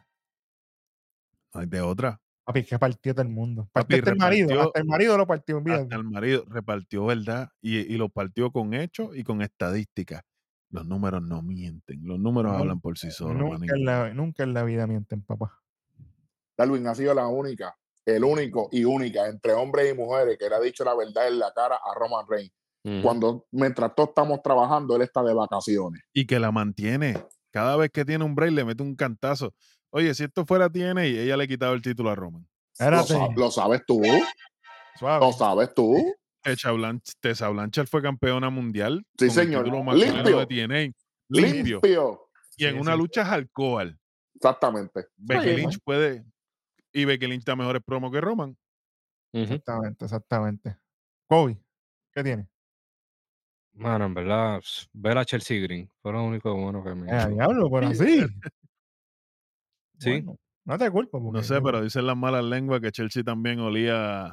No hay de otra. Papi, que partió todo el mundo. Papi, Partió el marido. Hasta el marido lo partió. olvídate. Hasta el marido repartió verdad y, y lo partió con hechos y con estadísticas. Los números no mienten. Los números No, hablan por sí solos, nunca, Manning. en la, nunca en la vida mienten, papá. Darwin ha sido la única, el único y única entre hombres y mujeres que le ha dicho la verdad en la cara a Roman Reigns. Cuando mientras todos estamos trabajando, él está de vacaciones. Y que la mantiene. Cada vez que tiene un break le mete un cantazo. Oye, si esto fuera TNA, ella le quitaba el título a Roman. Lo, Espérate. sa- lo sabes tú, Suave. lo sabes tú. Tessa Blanch- Tessa Blanchard fue campeona mundial. Sí, señor. Limpio. de TNA. Limpio. Limpio. Y en Sí, una sí. lucha es alcohol. Exactamente. Becky Lynch puede. Y Becky Lynch está mejores promo que Roman. Exactamente, exactamente. Kobe, ¿qué tiene? Mano, en verdad, ver a Chelsea Green fue lo único bueno que me Eh, a hizo. diablo, pero así. Sí. Bueno, no te culpo. Porque No sé, pero dicen las malas lenguas que Chelsea también olía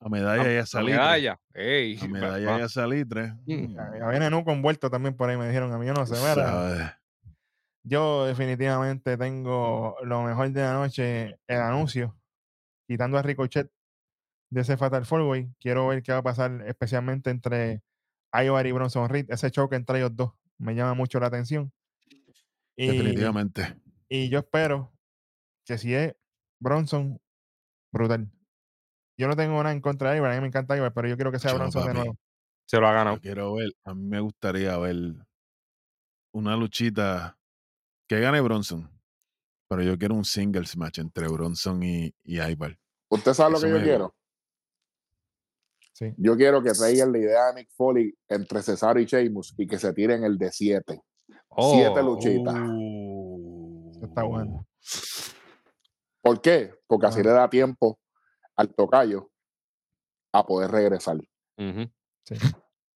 a medalla y a salitre. medalla. Ey, A medalla va. y a salitre. Mm. Ya, ya viene Nuco envuelto también por ahí, me dijeron a mí, yo no sé, ¿Sabes? Yo definitivamente tengo lo mejor de la noche, el anuncio, quitando a Ricochet de ese Fatal Four Way, quiero ver qué va a pasar especialmente entre Ivar y Bronson Reed, ese choque entre ellos dos me llama mucho la atención. Y, Definitivamente. y yo espero que si es Bronson, brutal. Yo no tengo nada en contra de Ivar, a mí me encanta Ivar, pero yo quiero que sea Yo, Bronson de nuevo. Se lo ha Yo ganado. quiero ver, a mí me gustaría ver una luchita que gane Bronson. Pero yo quiero un singles match entre Bronson y, y Ivar. ¿Usted sabe lo Eso que yo quiero? Sí. Yo quiero que traigan la idea de Mick Foley entre Cesaro y Sheamus y que se tiren el de 7. Siete Oh, luchitas. Uh, está bueno. ¿Por qué? Porque así le da tiempo al tocayo a poder regresar.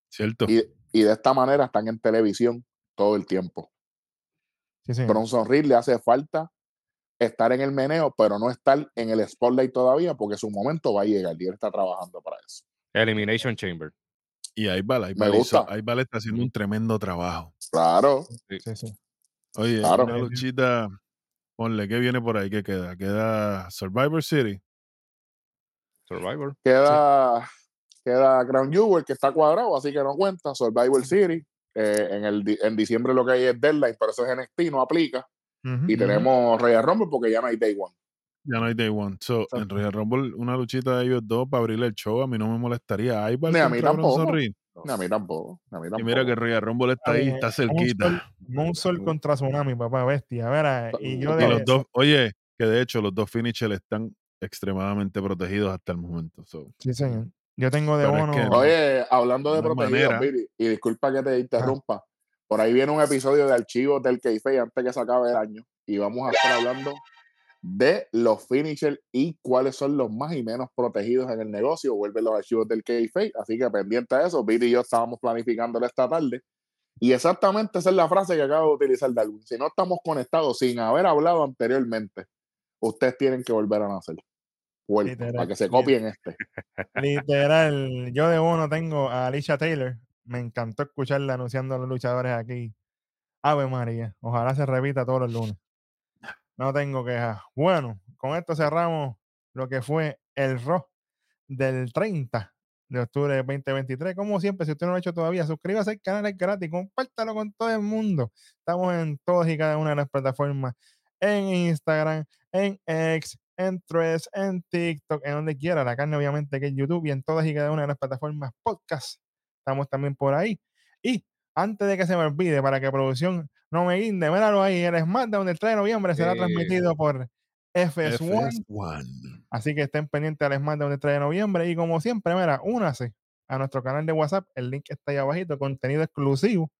Cierto. Y, y de esta manera están en televisión todo el tiempo. Sí, sí. Bronson Reed le hace falta estar en el meneo, pero no estar en el spotlight todavía porque su momento va a llegar y él está trabajando para eso. Elimination Chamber. Y hizo- gusta. Ivar está haciendo un tremendo trabajo. Claro, Sí, sí. Oye, Claro. una luchita, ponle, ¿qué viene por ahí? ¿Qué queda? Queda Survivor City. Survivor. queda, queda Crown Jewel que está cuadrado, así que no cuenta. Survival City. Eh, en, el, en diciembre lo que hay es deadline, pero eso es NXT, no aplica. Y tenemos Royal Rumble porque ya no hay Day One. Ya no hay Day One. So, en. Royal Rumble, una luchita de ellos dos para abrir el show, a mí no me molestaría. Ivar Ni a mí tampoco. Ni a mí tampoco. ni a mí Y mira que Royal Rumble está ahí, Oye, está cerquita. Sol contra tsunami, papá, bestia. A ver, y yo Y de. los dos, oye, que de hecho los dos finishers están extremadamente protegidos hasta el momento. So, Sí, señor. Yo tengo de es bono. que- Oye, hablando de protegidos. Billy, y disculpa que te interrumpa, por ahí viene un episodio de archivos del Keife antes que se acabe el año y vamos a estar hablando de los finishers y cuáles son los más y menos protegidos en el negocio. Vuelven los archivos del Keife, así que pendiente de eso, Billy y yo estábamos planificándolo esta tarde. Y exactamente esa es la frase que acabo de utilizar Darwin. Si no estamos conectados sin haber hablado anteriormente, ustedes tienen que volver a nacer. Literal, para que se copien este. Literal, yo de bono tengo a Alicia Taylor. Me encantó escucharla anunciando a los luchadores aquí. Ave María, ojalá se repita todos los lunes. No tengo quejas. Bueno, con esto cerramos lo que fue el Raw del 30 de octubre de 2023. Como siempre, si usted no lo ha hecho todavía, suscríbase al canal, es gratis, compártalo con todo el mundo. Estamos en todas y cada una de las plataformas, en Instagram, en X, en Threads, en TikTok, en donde quiera. La carne, obviamente, que es YouTube y en todas y cada una de las plataformas podcast. Estamos también por ahí. Y antes de que se me olvide, para que producción no me guinde, míralo ahí. El SmackDown del 3 de noviembre será transmitido por FS1. Así que estén pendientes al SmackDown del 3 de noviembre. Y como siempre, mira, únase a nuestro canal de WhatsApp. El link está ahí abajito, contenido exclusivo,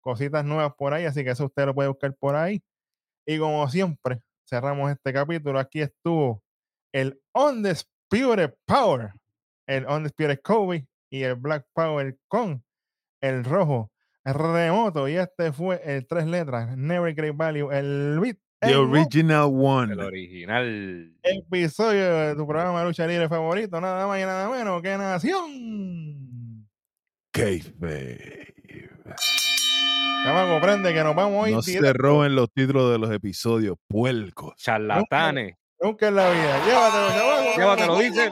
cositas nuevas por ahí, así que eso usted lo puede buscar por ahí. Y como siempre, cerramos este capítulo. Aquí estuvo el Undisputed Power, el Undisputed Kobe y el Black Power con el rojo remoto. Y este fue el tres letras, Never Great Value, el beat. The original one. El original. Episodio de tu programa de lucha libre favorito, nada más y nada menos que Nación. Kayfabe. Ya comprende que nos vamos hoy. No se roben los títulos de los episodios, puercos. Charlatanes. Nunca, en la vida. Llévatelo, Llévatelo, dicen.